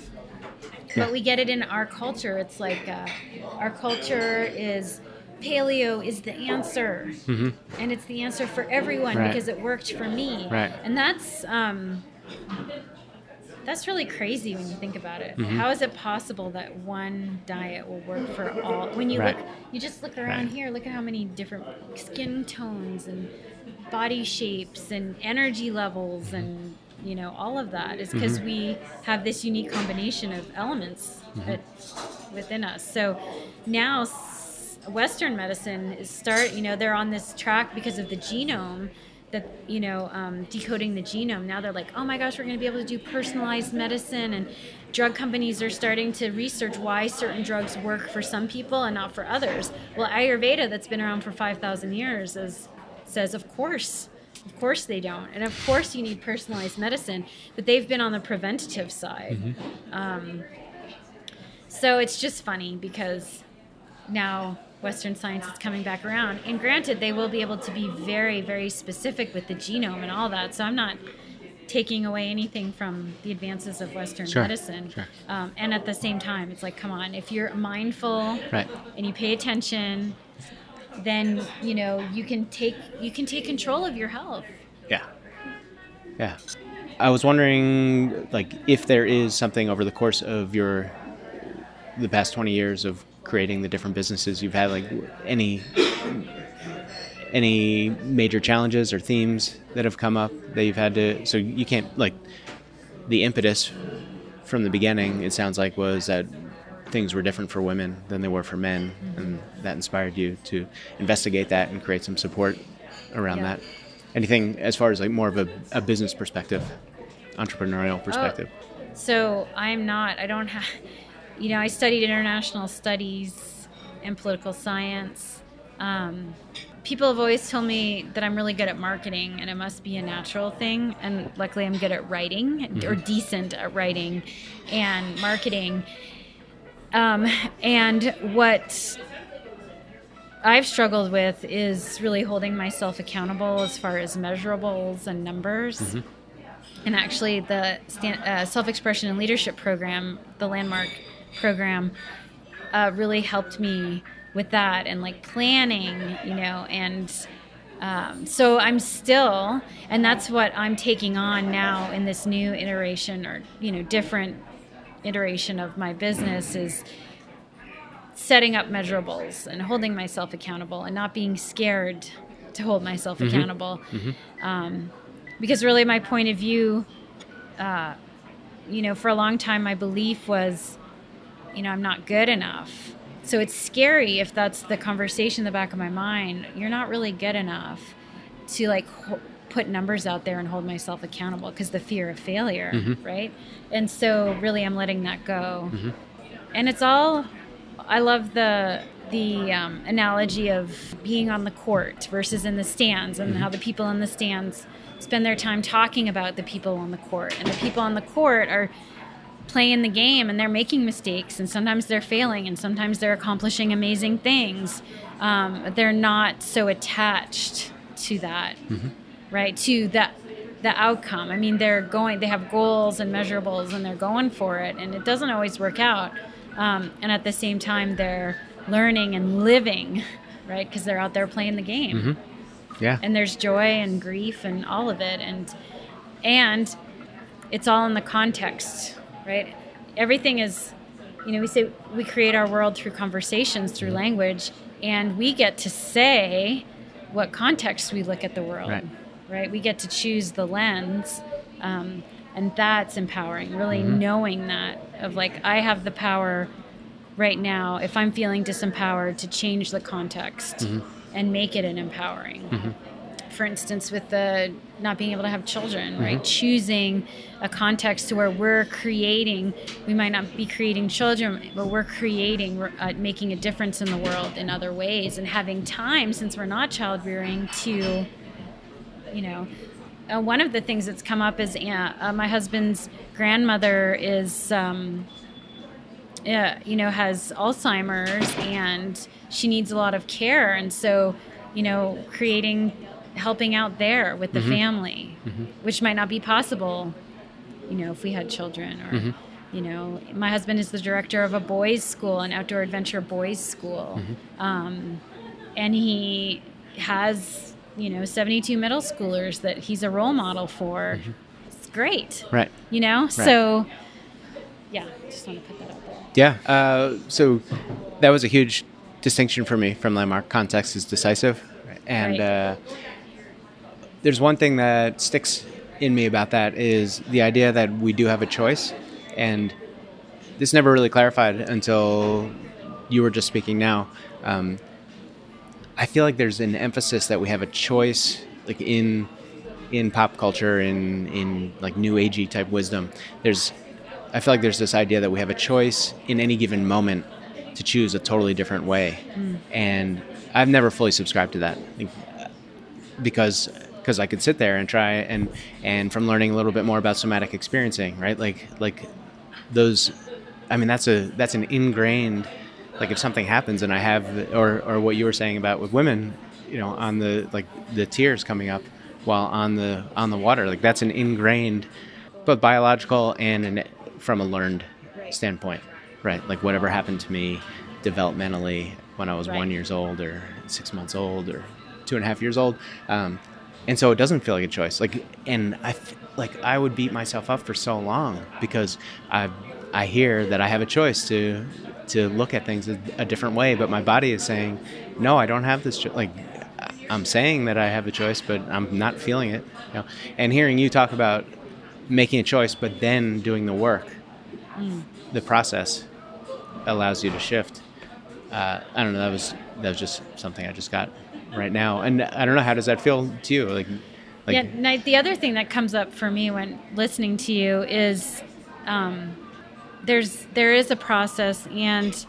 yeah. but we get it in our culture. It's like uh, our culture is paleo is the answer, mm-hmm. and it's the answer for everyone right. because it worked for me. Right. And that's um, that's really crazy when you think about it. Mm-hmm. How is it possible that one diet will work for all? When you right. look, you just look around right. here. Look at how many different skin tones and body shapes and energy levels and you know all of that is because mm-hmm. we have this unique combination of elements mm-hmm. within us so now western medicine is start you know they're on this track because of the genome that you know um, decoding the genome now they're like oh my gosh we're going to be able to do personalized medicine and drug companies are starting to research why certain drugs work for some people and not for others well ayurveda that's been around for 5000 years is, says of course of course they don't. And of course you need personalized medicine, but they've been on the preventative side. Mm-hmm. Um, so it's just funny because now Western science is coming back around. And granted, they will be able to be very, very specific with the genome and all that. So I'm not taking away anything from the advances of Western sure, medicine. Sure. Um, and at the same time, it's like, come on, if you're mindful right. and you pay attention then you know you can take you can take control of your health. Yeah. Yeah. I was wondering like if there is something over the course of your the past 20 years of creating the different businesses you've had like any any major challenges or themes that have come up that you've had to so you can't like the impetus from the beginning it sounds like was that things were different for women than they were for men, and that inspired you to investigate that and create some support around yeah. that. Anything as far as like more of a, a business perspective, entrepreneurial oh, perspective? Oh, so I'm not. I don't have. You know, I studied international studies and political science. Um, people have always told me that I'm really good at marketing and it must be a natural thing. And luckily, I'm good at writing mm-hmm. or decent at writing and marketing. Um, and what I've struggled with is really holding myself accountable as far as measurables and numbers. Mm-hmm. And actually, the uh, self expression and leadership program, the landmark program, uh, really helped me with that and like planning, you know, and um, so I'm still, and that's what I'm taking on now in this new iteration or, you know, different iteration of my business is setting up measurables and holding myself accountable and not being scared to hold myself mm-hmm. accountable. Mm-hmm. Um, because really, my point of view, uh, you know, for a long time, my belief was, you know, I'm not good enough. So it's scary if that's the conversation in the back of my mind. You're not really good enough to like ho- put numbers out there and hold myself accountable because the fear of failure, mm-hmm. right? And so really I'm letting that go. Mm-hmm. And it's all I love the the um, analogy of being on the court versus in the stands and mm-hmm. how the people in the stands spend their time talking about the people on the court and the people on the court are playing the game and they're making mistakes and sometimes they're failing and sometimes they're accomplishing amazing things um, they're not so attached to that mm-hmm right to that the outcome. I mean they're going they have goals and measurables and they're going for it and it doesn't always work out. Um, and at the same time they're learning and living right because they're out there playing the game. Mm-hmm. yeah. And there's joy and grief and all of it and and it's all in the context right? Everything is you know we say we create our world through conversations through mm-hmm. language and we get to say what context we look at the world. Right right? We get to choose the lens. Um, and that's empowering, really mm-hmm. knowing that of like, I have the power right now, if I'm feeling disempowered, to change the context mm-hmm. and make it an empowering. Mm-hmm. for instance, with the not being able to have children, mm-hmm. right? Choosing a context to where we're creating, we might not be creating children, but we're creating, we're, uh, making a difference in the world in other ways, and having time since we're not child rearing to, you know, uh, one of the things that's come up is uh, uh my husband's grandmother is. Um, uh, you know, has Alzheimer's and she needs a lot of care. And so, you know, creating, helping out there with the mm-hmm. family, mm-hmm. which might not be possible, you know, if we had children or. Mm-hmm. You know, my husband is the director of a boys' school, an outdoor adventure boys' school, mm-hmm. um, and he has you know 72 middle schoolers that he's a role model for. Mm-hmm. It's great, right? You know, right. so yeah, just want to put that out there. Yeah. Uh, so that was a huge distinction for me from Landmark. Context is decisive. And right. uh, there's one thing that sticks in me about that is the idea that we do have a choice. And this never really clarified until you were just speaking now. Um, I feel like there's an emphasis that we have a choice, like in in pop culture, in in like new agey type wisdom. There's I feel like there's this idea that we have a choice in any given moment to choose a totally different way, mm. and I've never fully subscribed to that because because I could sit there and try and and from learning a little bit more about somatic experiencing, right? Like like those, I mean that's a that's an ingrained like if something happens and I have or or what you were saying about with women, you know, on the like the tears coming up while on the on the water, like that's an ingrained both biological and an from a learned standpoint, right? Like whatever happened to me developmentally when I was right. one years old or six months old or two and a half years old. Um, and so it doesn't feel like a choice. Like, and I, like I would beat myself up for so long because I, I hear that I have a choice to, to look at things a, a different way, but my body is saying, no, I don't have this. Cho-. Like, I'm saying that I have a choice, but I'm not feeling it. You know? And hearing you talk about making a choice, but then doing the work, mm. the process allows you to shift. Uh, I don't know. That was that was just something I just got right now, and I don't know how does that feel to you? Like, like yeah. The other thing that comes up for me when listening to you is um, there's there is a process, and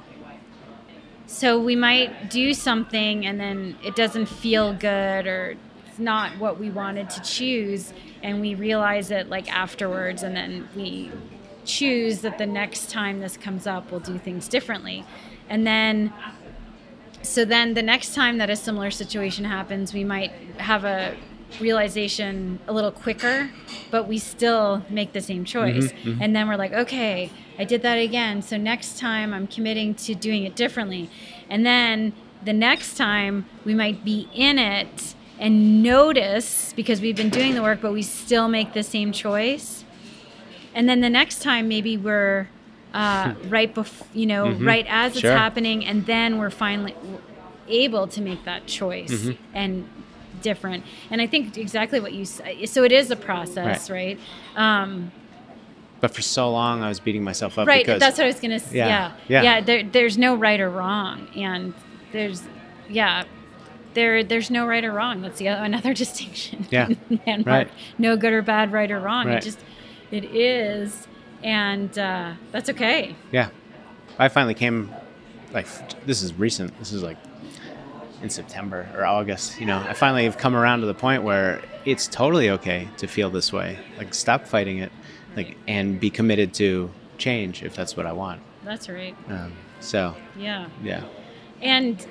so we might do something, and then it doesn't feel good, or it's not what we wanted to choose and we realize it like afterwards and then we choose that the next time this comes up we'll do things differently. And then so then the next time that a similar situation happens we might have a realization a little quicker but we still make the same choice mm-hmm, mm-hmm. and then we're like okay i did that again so next time i'm committing to doing it differently and then the next time we might be in it and notice because we've been doing the work, but we still make the same choice. And then the next time, maybe we're uh, right before, you know, mm-hmm. right as it's happening, and then we're finally able to make that choice mm-hmm. and different. And I think exactly what you say. So it is a process, right? right? Um, but for so long, I was beating myself up. Right. Because, that's what I was gonna say. Yeah. Yeah. yeah. yeah there, there's no right or wrong, and there's yeah there there's no right or wrong. That's the other, another distinction. Yeah, right. No good or bad, right or wrong. Right. It just it is, and uh, that's okay. Yeah, I finally came. Like this is recent. This is like in September or August. You know, I finally have come around to the point where it's totally okay to feel this way. Like stop fighting it, like and be committed to change if that's what I want. That's right. Um, so yeah, yeah, and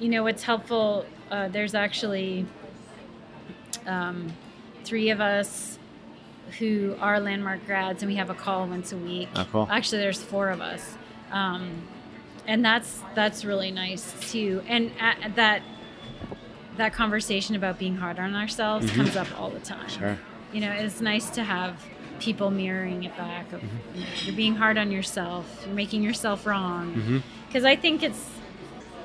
you know what's helpful uh, there's actually um, three of us who are landmark grads, and we have a call once a week. Oh, cool. Actually, there's four of us, um, and that's that's really nice too. And at, that that conversation about being hard on ourselves mm-hmm. comes up all the time. Sure. You know, it's nice to have people mirroring it back. Of mm-hmm. you know, you're being hard on yourself. You're making yourself wrong. Because mm-hmm. I think it's,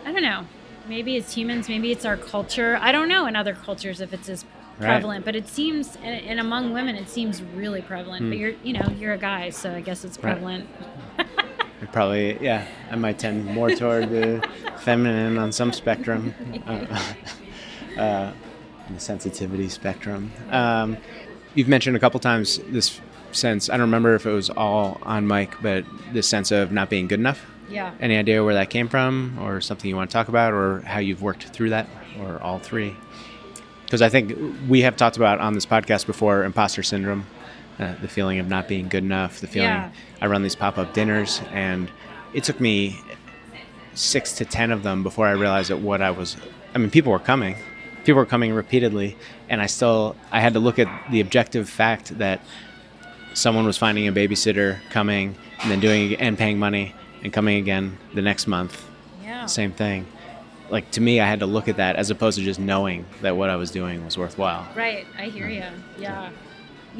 I don't know maybe it's humans, maybe it's our culture. I don't know in other cultures if it's as prevalent, right. but it seems, and, and, among women, it seems really prevalent. Mm. But you're, you know, you're a guy, so I guess it's prevalent. Right. Probably, yeah. I might tend more toward the feminine on some spectrum. Uh, uh, the sensitivity spectrum. Um, you've mentioned a couple times this sense. I don't remember if it was all on mic, but this sense of not being good enough. Yeah. Any idea where that came from, or something you want to talk about, or how you've worked through that, or all three? Because I think we have talked about on this podcast before imposter syndrome, uh, the feeling of not being good enough, the feeling. Yeah. I run these pop up dinners, and it took me six to ten of them before I realized that what I was. I mean, people were coming, people were coming repeatedly, and I still I had to look at the objective fact that someone was finding a babysitter, coming, and then doing and paying money and coming again the next month. Yeah. Same thing. Like to me, I had to look at that as opposed to just knowing that what I was doing was worthwhile. Right. I hear you. Yeah. Yeah.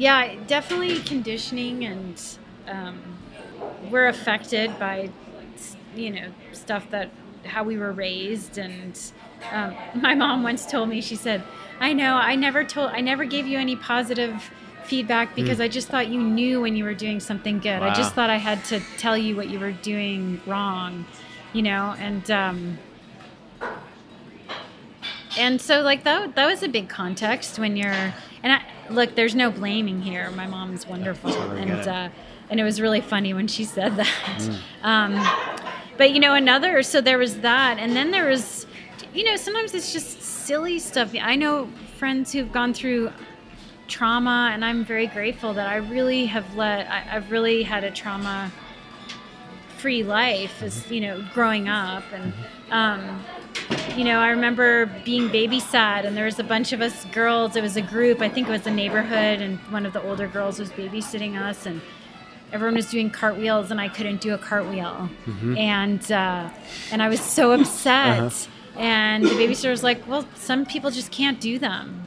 Yeah, definitely conditioning, and um, we're affected by, you know, stuff that how we were raised. And um, my mom once told me, she said, "I know. I never told. I never gave you any positive." feedback because I just thought you knew when you were doing something good. I just thought I had to tell you what you were doing wrong, you know, and um and so like that that was a big context when you're and I look there's no blaming here. My mom's wonderful and it. uh and it was really funny when she said that. Um but you know another so there was that and then there was you know sometimes it's just silly stuff. I know friends who've gone through trauma and i'm very grateful that i really have let I, i've really had a trauma free life as you know growing up and um, you know i remember being babysat and there was a bunch of us girls. It was a group i think it was a neighborhood and one of the older girls was babysitting us and everyone was doing cartwheels and i couldn't do a cartwheel. Mm-hmm. And uh, and i was so upset. Uh-huh. And the babysitter was like well some people just can't do them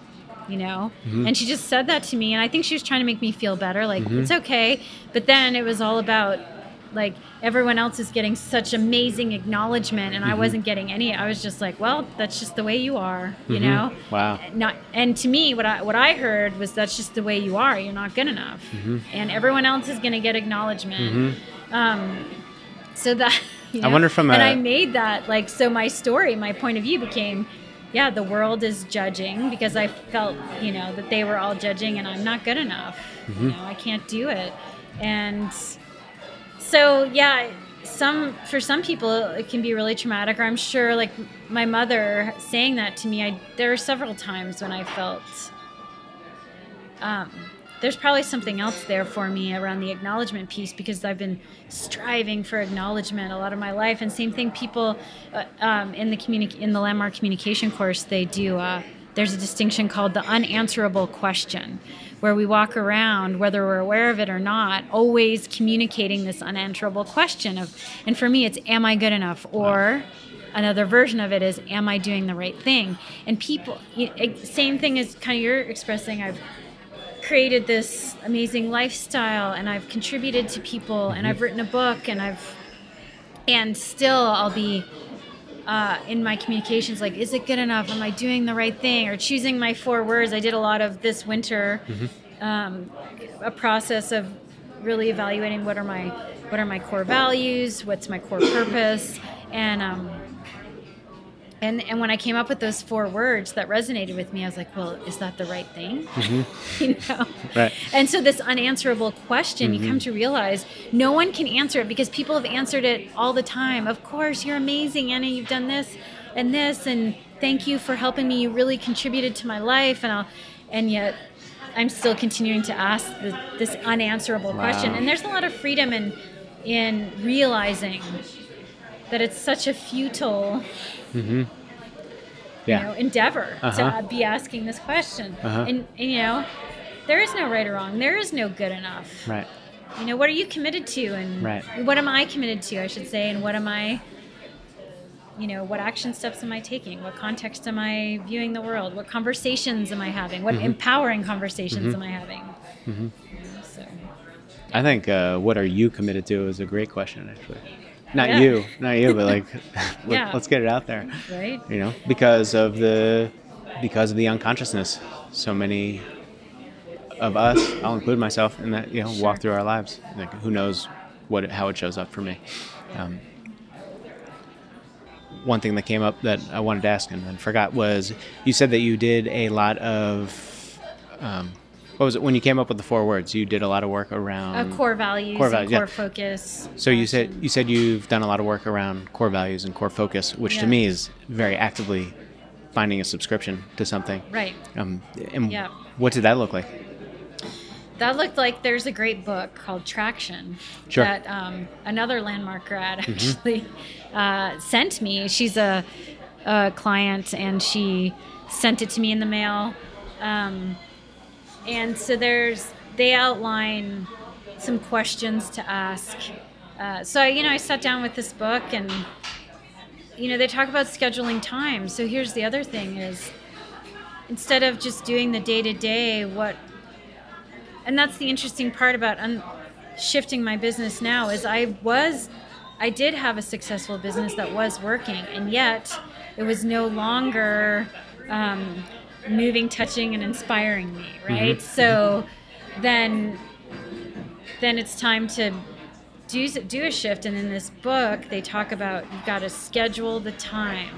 you know? Mm-hmm. And she just said that to me and i think she was trying to make me feel better like mm-hmm. it's okay. But then it was all about like everyone else is getting such amazing acknowledgement and i wasn't getting any. I was just like well that's just the way you are you know? Wow. not and to me what i what i heard was that's just the way you are you're not good enough. And everyone else is going to get acknowledgement. Um so that you I wonder from and a- I made that like so my story my point of view became yeah the world is judging because I felt you know that they were all judging and I'm not good enough. Mm-hmm. you know I can't do it. And so yeah some for some people it can be really traumatic or I'm sure like my mother saying that to me I there are several times when I felt um, there's probably something else there for me around the acknowledgement piece because I've been striving for acknowledgement a lot of my life. And same thing, people uh, um, in the communi- in the landmark communication course, they do. Uh, there's a distinction called the unanswerable question, where we walk around, whether we're aware of it or not, always communicating this unanswerable question of. And for me, it's Am I good enough? Or another version of it is am i doing the right thing and people same thing as kind of you're expressing i've created this amazing lifestyle and i've contributed to people and mm-hmm. i've written a book and i've and still i'll be uh, in my communications like is it good enough? Am i doing the right thing? Or choosing my four words. I did a lot of this winter um, a process of really evaluating what are my what are my core values? What's my core purpose? And um, and and when I came up with those four words that resonated with me, I was like, well, is that the right thing? Mm-hmm. you know. Right. And so this unanswerable question, you come mm-hmm. to realize no one can answer it because people have answered it all the time. Of course, you're amazing, Anna. You've done this and this, and thank you for helping me. You really contributed to my life, and I'll, and yet. I'm still continuing to ask the, this unanswerable question, and there's a lot of freedom in in realizing that it's such a futile you Yeah. know, endeavor to Uh-huh. uh, be asking this question. Uh-huh. And, and, you know, there is no right or wrong. There is no good enough. Right. You know, what are you committed to? And Right. what am I committed to, I should say? And what am I, you know, what action steps am I taking? What context am I viewing the world? What conversations am I having? What empowering conversations am I having? You know, so, I think uh, what are you committed to is a great question, actually. Not Yeah. you, not you, but like, let, Yeah. let's get it out there. right? You know, because of the because of the unconsciousness. So many of us, I'll include myself in that. You know, walk through our lives. Like, who knows what how it shows up for me. Um, one thing that came up that I wanted to ask and then forgot was you said that you did a lot of um, what was it when you came up with the four words? You did a lot of work around uh, core values, core values, core yeah. focus. So you said you said you've done a lot of work around core values and core focus, which to me is very actively finding a subscription to something. right. Um, and Yeah. what did that look like? That looked like there's a great book called Traction Sure. that um, another landmark grad actually uh, sent me. She's a, a client and she sent it to me in the mail. Um, and so there's they outline some questions to ask. Uh, so you know, I sat down with this book and you know they talk about scheduling time. So here's the other thing: is instead of just doing the day to day, what and that's the interesting part about un- shifting my business now is i was i did have a successful business that was working and yet it was no longer um, moving touching and inspiring me mm-hmm. right? Mm-hmm. So then then it's time to do do a shift. And in this book they talk about you've got to schedule the time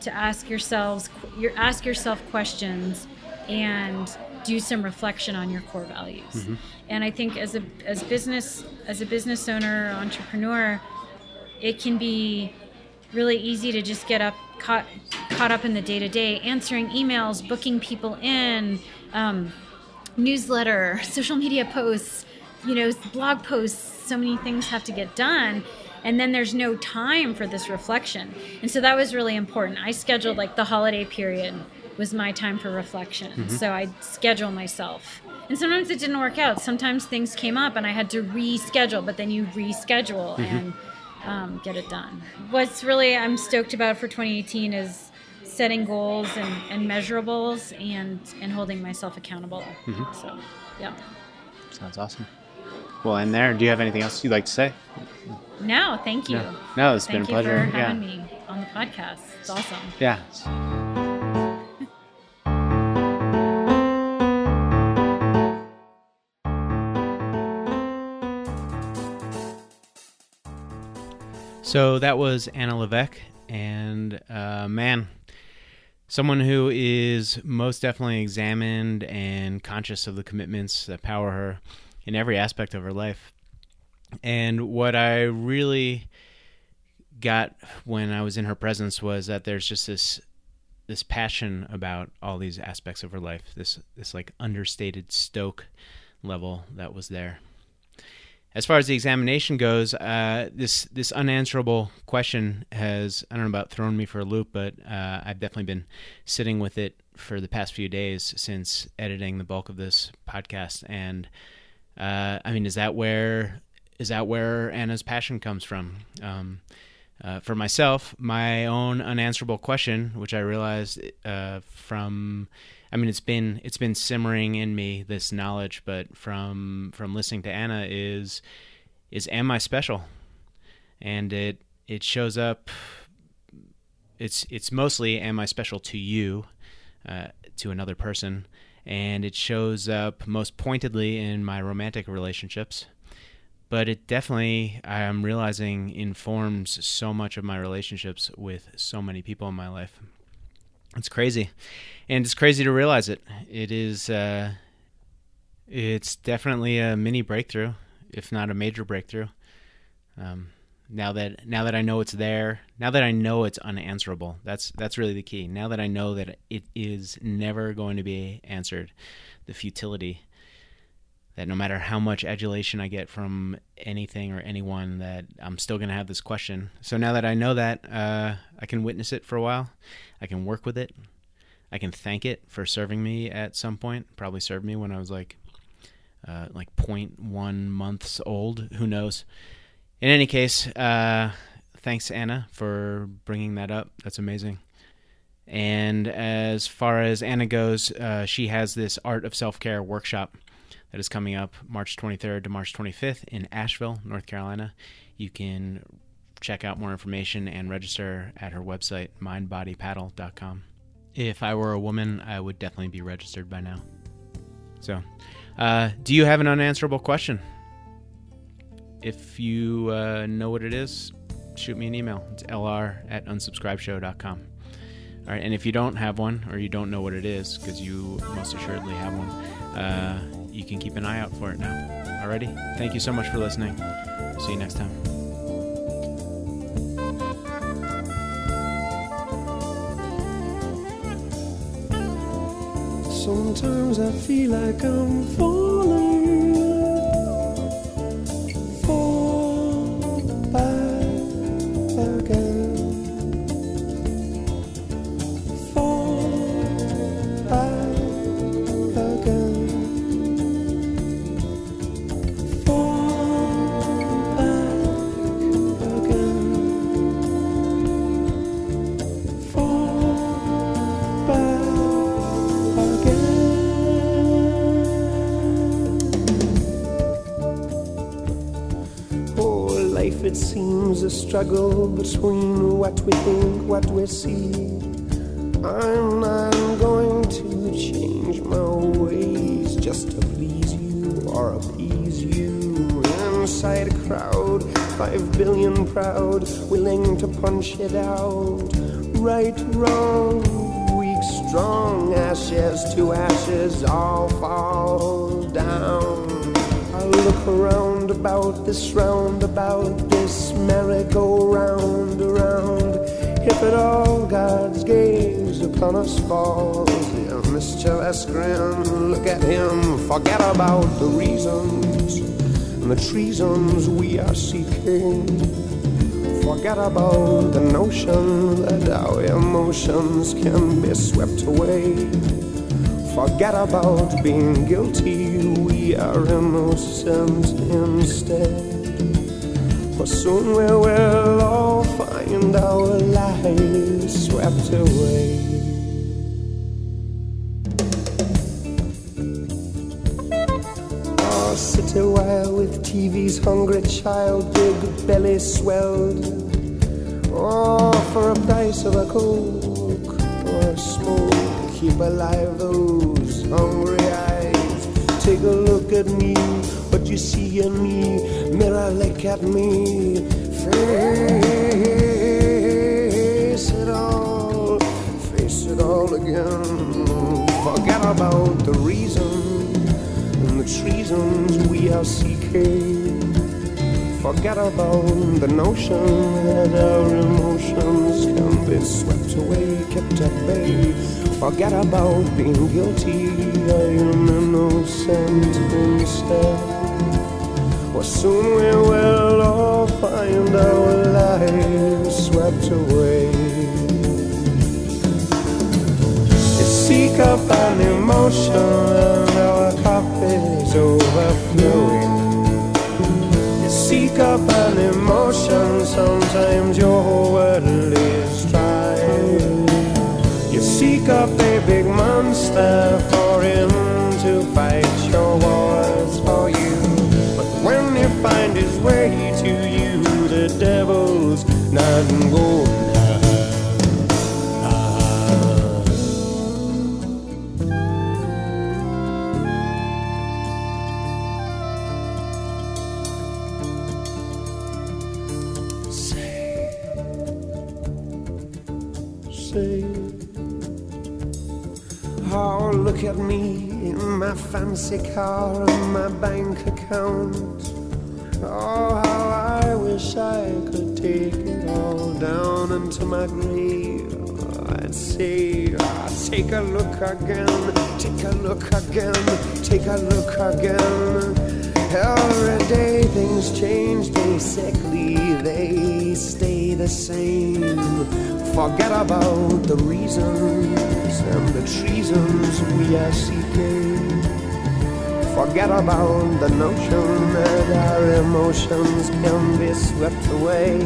to ask yourselves your ask yourself questions and do some reflection on your core values. Mm-hmm. And I think as a as business as a business owner entrepreneur, it can be really easy to just get up caught caught up in the day to day, answering emails, booking people in, um, newsletter, social media posts, you know, blog posts. So many things have to get done. And then there's no time for this reflection. And so that was really important. I scheduled like the holiday period was my time for reflection. So I schedule myself. And sometimes it didn't work out. Sometimes things came up and I had to reschedule, but then you reschedule and um, get it done. What's really I'm stoked about for 2018 is setting goals and, and measurables and and holding myself accountable. So, yeah. Sounds awesome. Well, in there, do you have anything else you'd like to say? No, thank you. No, no it's Thank been a you pleasure. for yeah, having me on the podcast. It's awesome. yeah. So that was Anna Levesque, and uh, man, someone who is most definitely examined and conscious of the commitments that power her in every aspect of her life. And what I really got when I was in her presence was that there's just this this passion about all these aspects of her life. This this like understated stoke level that was there. As far as the examination goes, uh, this this unanswerable question has I don't know about thrown me for a loop, but uh, I've definitely been sitting with it for the past few days since editing the bulk of this podcast. And uh, I mean, is that where is that where Anna's passion comes from? Um, uh, for myself, my own unanswerable question, which I realized uh, from, I mean, it's been it's been simmering in me this knowledge, but from from listening to Anna is is am I special? And it it shows up. It's it's mostly am I special to you, uh, to another person, and it shows up most pointedly in my romantic relationships but it definitely I'm realizing informs so much of my relationships with so many people in my life. It's crazy, and it's crazy to realize it. It is. Uh, it's definitely a mini breakthrough, if not a major breakthrough. Um, now that now that I know it's there, now that I know it's unanswerable, that's that's really the key. Now that I know that it is never going to be answered, the futility that no matter how much adulation I get from anything or anyone, that I'm still going to have this question. So now that I know that, uh, I can witness it for a while. I can work with it. I can thank it for serving me at some point. Probably served me when I was like, uh, like 0.1 months old. Who knows? In any case, uh, thanks Anna for bringing that up. That's amazing. And as far as Anna goes, uh, she has this art of self care workshop that is coming up March 23rd to March 25th in Asheville, North Carolina. You can check out more information and register at her website, mindbodypaddle.com. If I were a woman, I would definitely be registered by now. So, uh, do you have an unanswerable question? If you uh, know what it is, shoot me an email. It's lr at unsubscribeshow.com. All right, and if you don't have one or you don't know what it is, because you most assuredly have one, uh, you can keep an eye out for it now. Alrighty? Thank you so much for listening. See you next time. Sometimes I feel like I'm falling, struggle between what we think, what we see. I'm not going to change my ways just to please you or appease you. Inside a crowd, five billion proud, willing to punch it out. Right, wrong, weak, strong, ashes to ashes, all fall down. I look around about this roundabout, this merry-go-round around. If at all God's gaze upon us falls, a mischievous grin, look at him, forget about the reasons and the treasons we are seeking. Forget about the notion that our emotions can be swept away. Forget about being guilty, are innocent instead. For soon we will all find our lives swept away. Our city wire with TV's hungry child, big belly swelled. Oh, for a price of a coke or a smoke, keep alive those hungry. Take a look at me, what you see in me, mirror look at me. Face it all, face it all again. Forget about the reason and the treasons we are seeking. Forget about the notion that our emotions be swept away, kept at bay. Forget about being guilty, I am innocent instead. Well, soon we will all find our lives swept away. You seek up an emotion and our cup is overflowing. You seek up an emotion, sometimes your whole world monster for him to fight your wars for you. But when you find his way to you, the devil's not going my fancy car and my bank account. Oh, how I wish I could take it all down into my grave. I'd say, ah, take a look again, take a look again, take a look again. Every day things change, basically they stay the same. Forget about the reasons and the treasons we are seeking. Forget about the notion that our emotions can be swept away.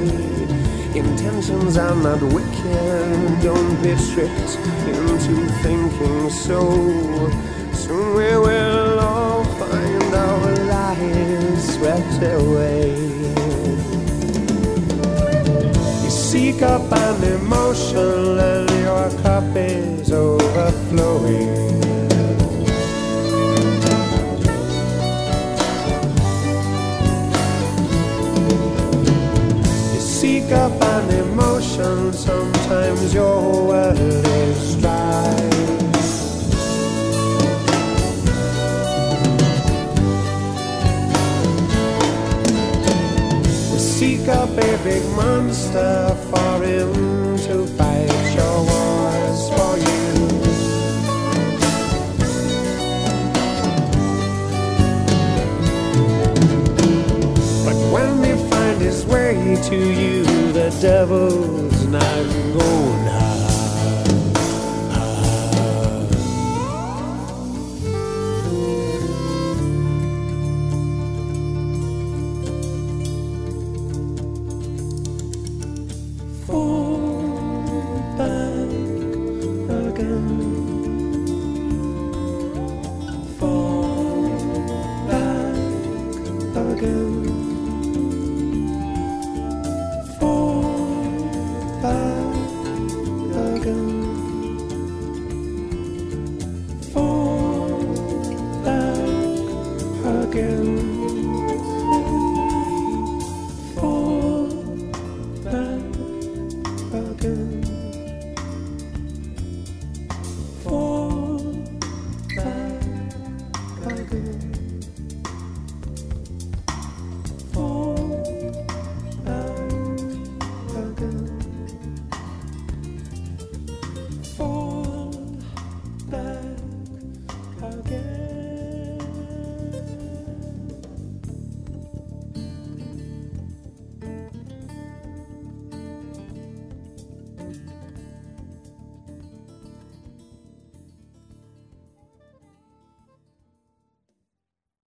Intentions are not wicked, don't be tricked into thinking so. Soon we will all find our lives swept away. You seek up an emotion and your cup is overflowing. You emotion, sometimes your world is dry. We seek up a big monster for him to fight your wars for you. But when he find his way to you, devil's not going.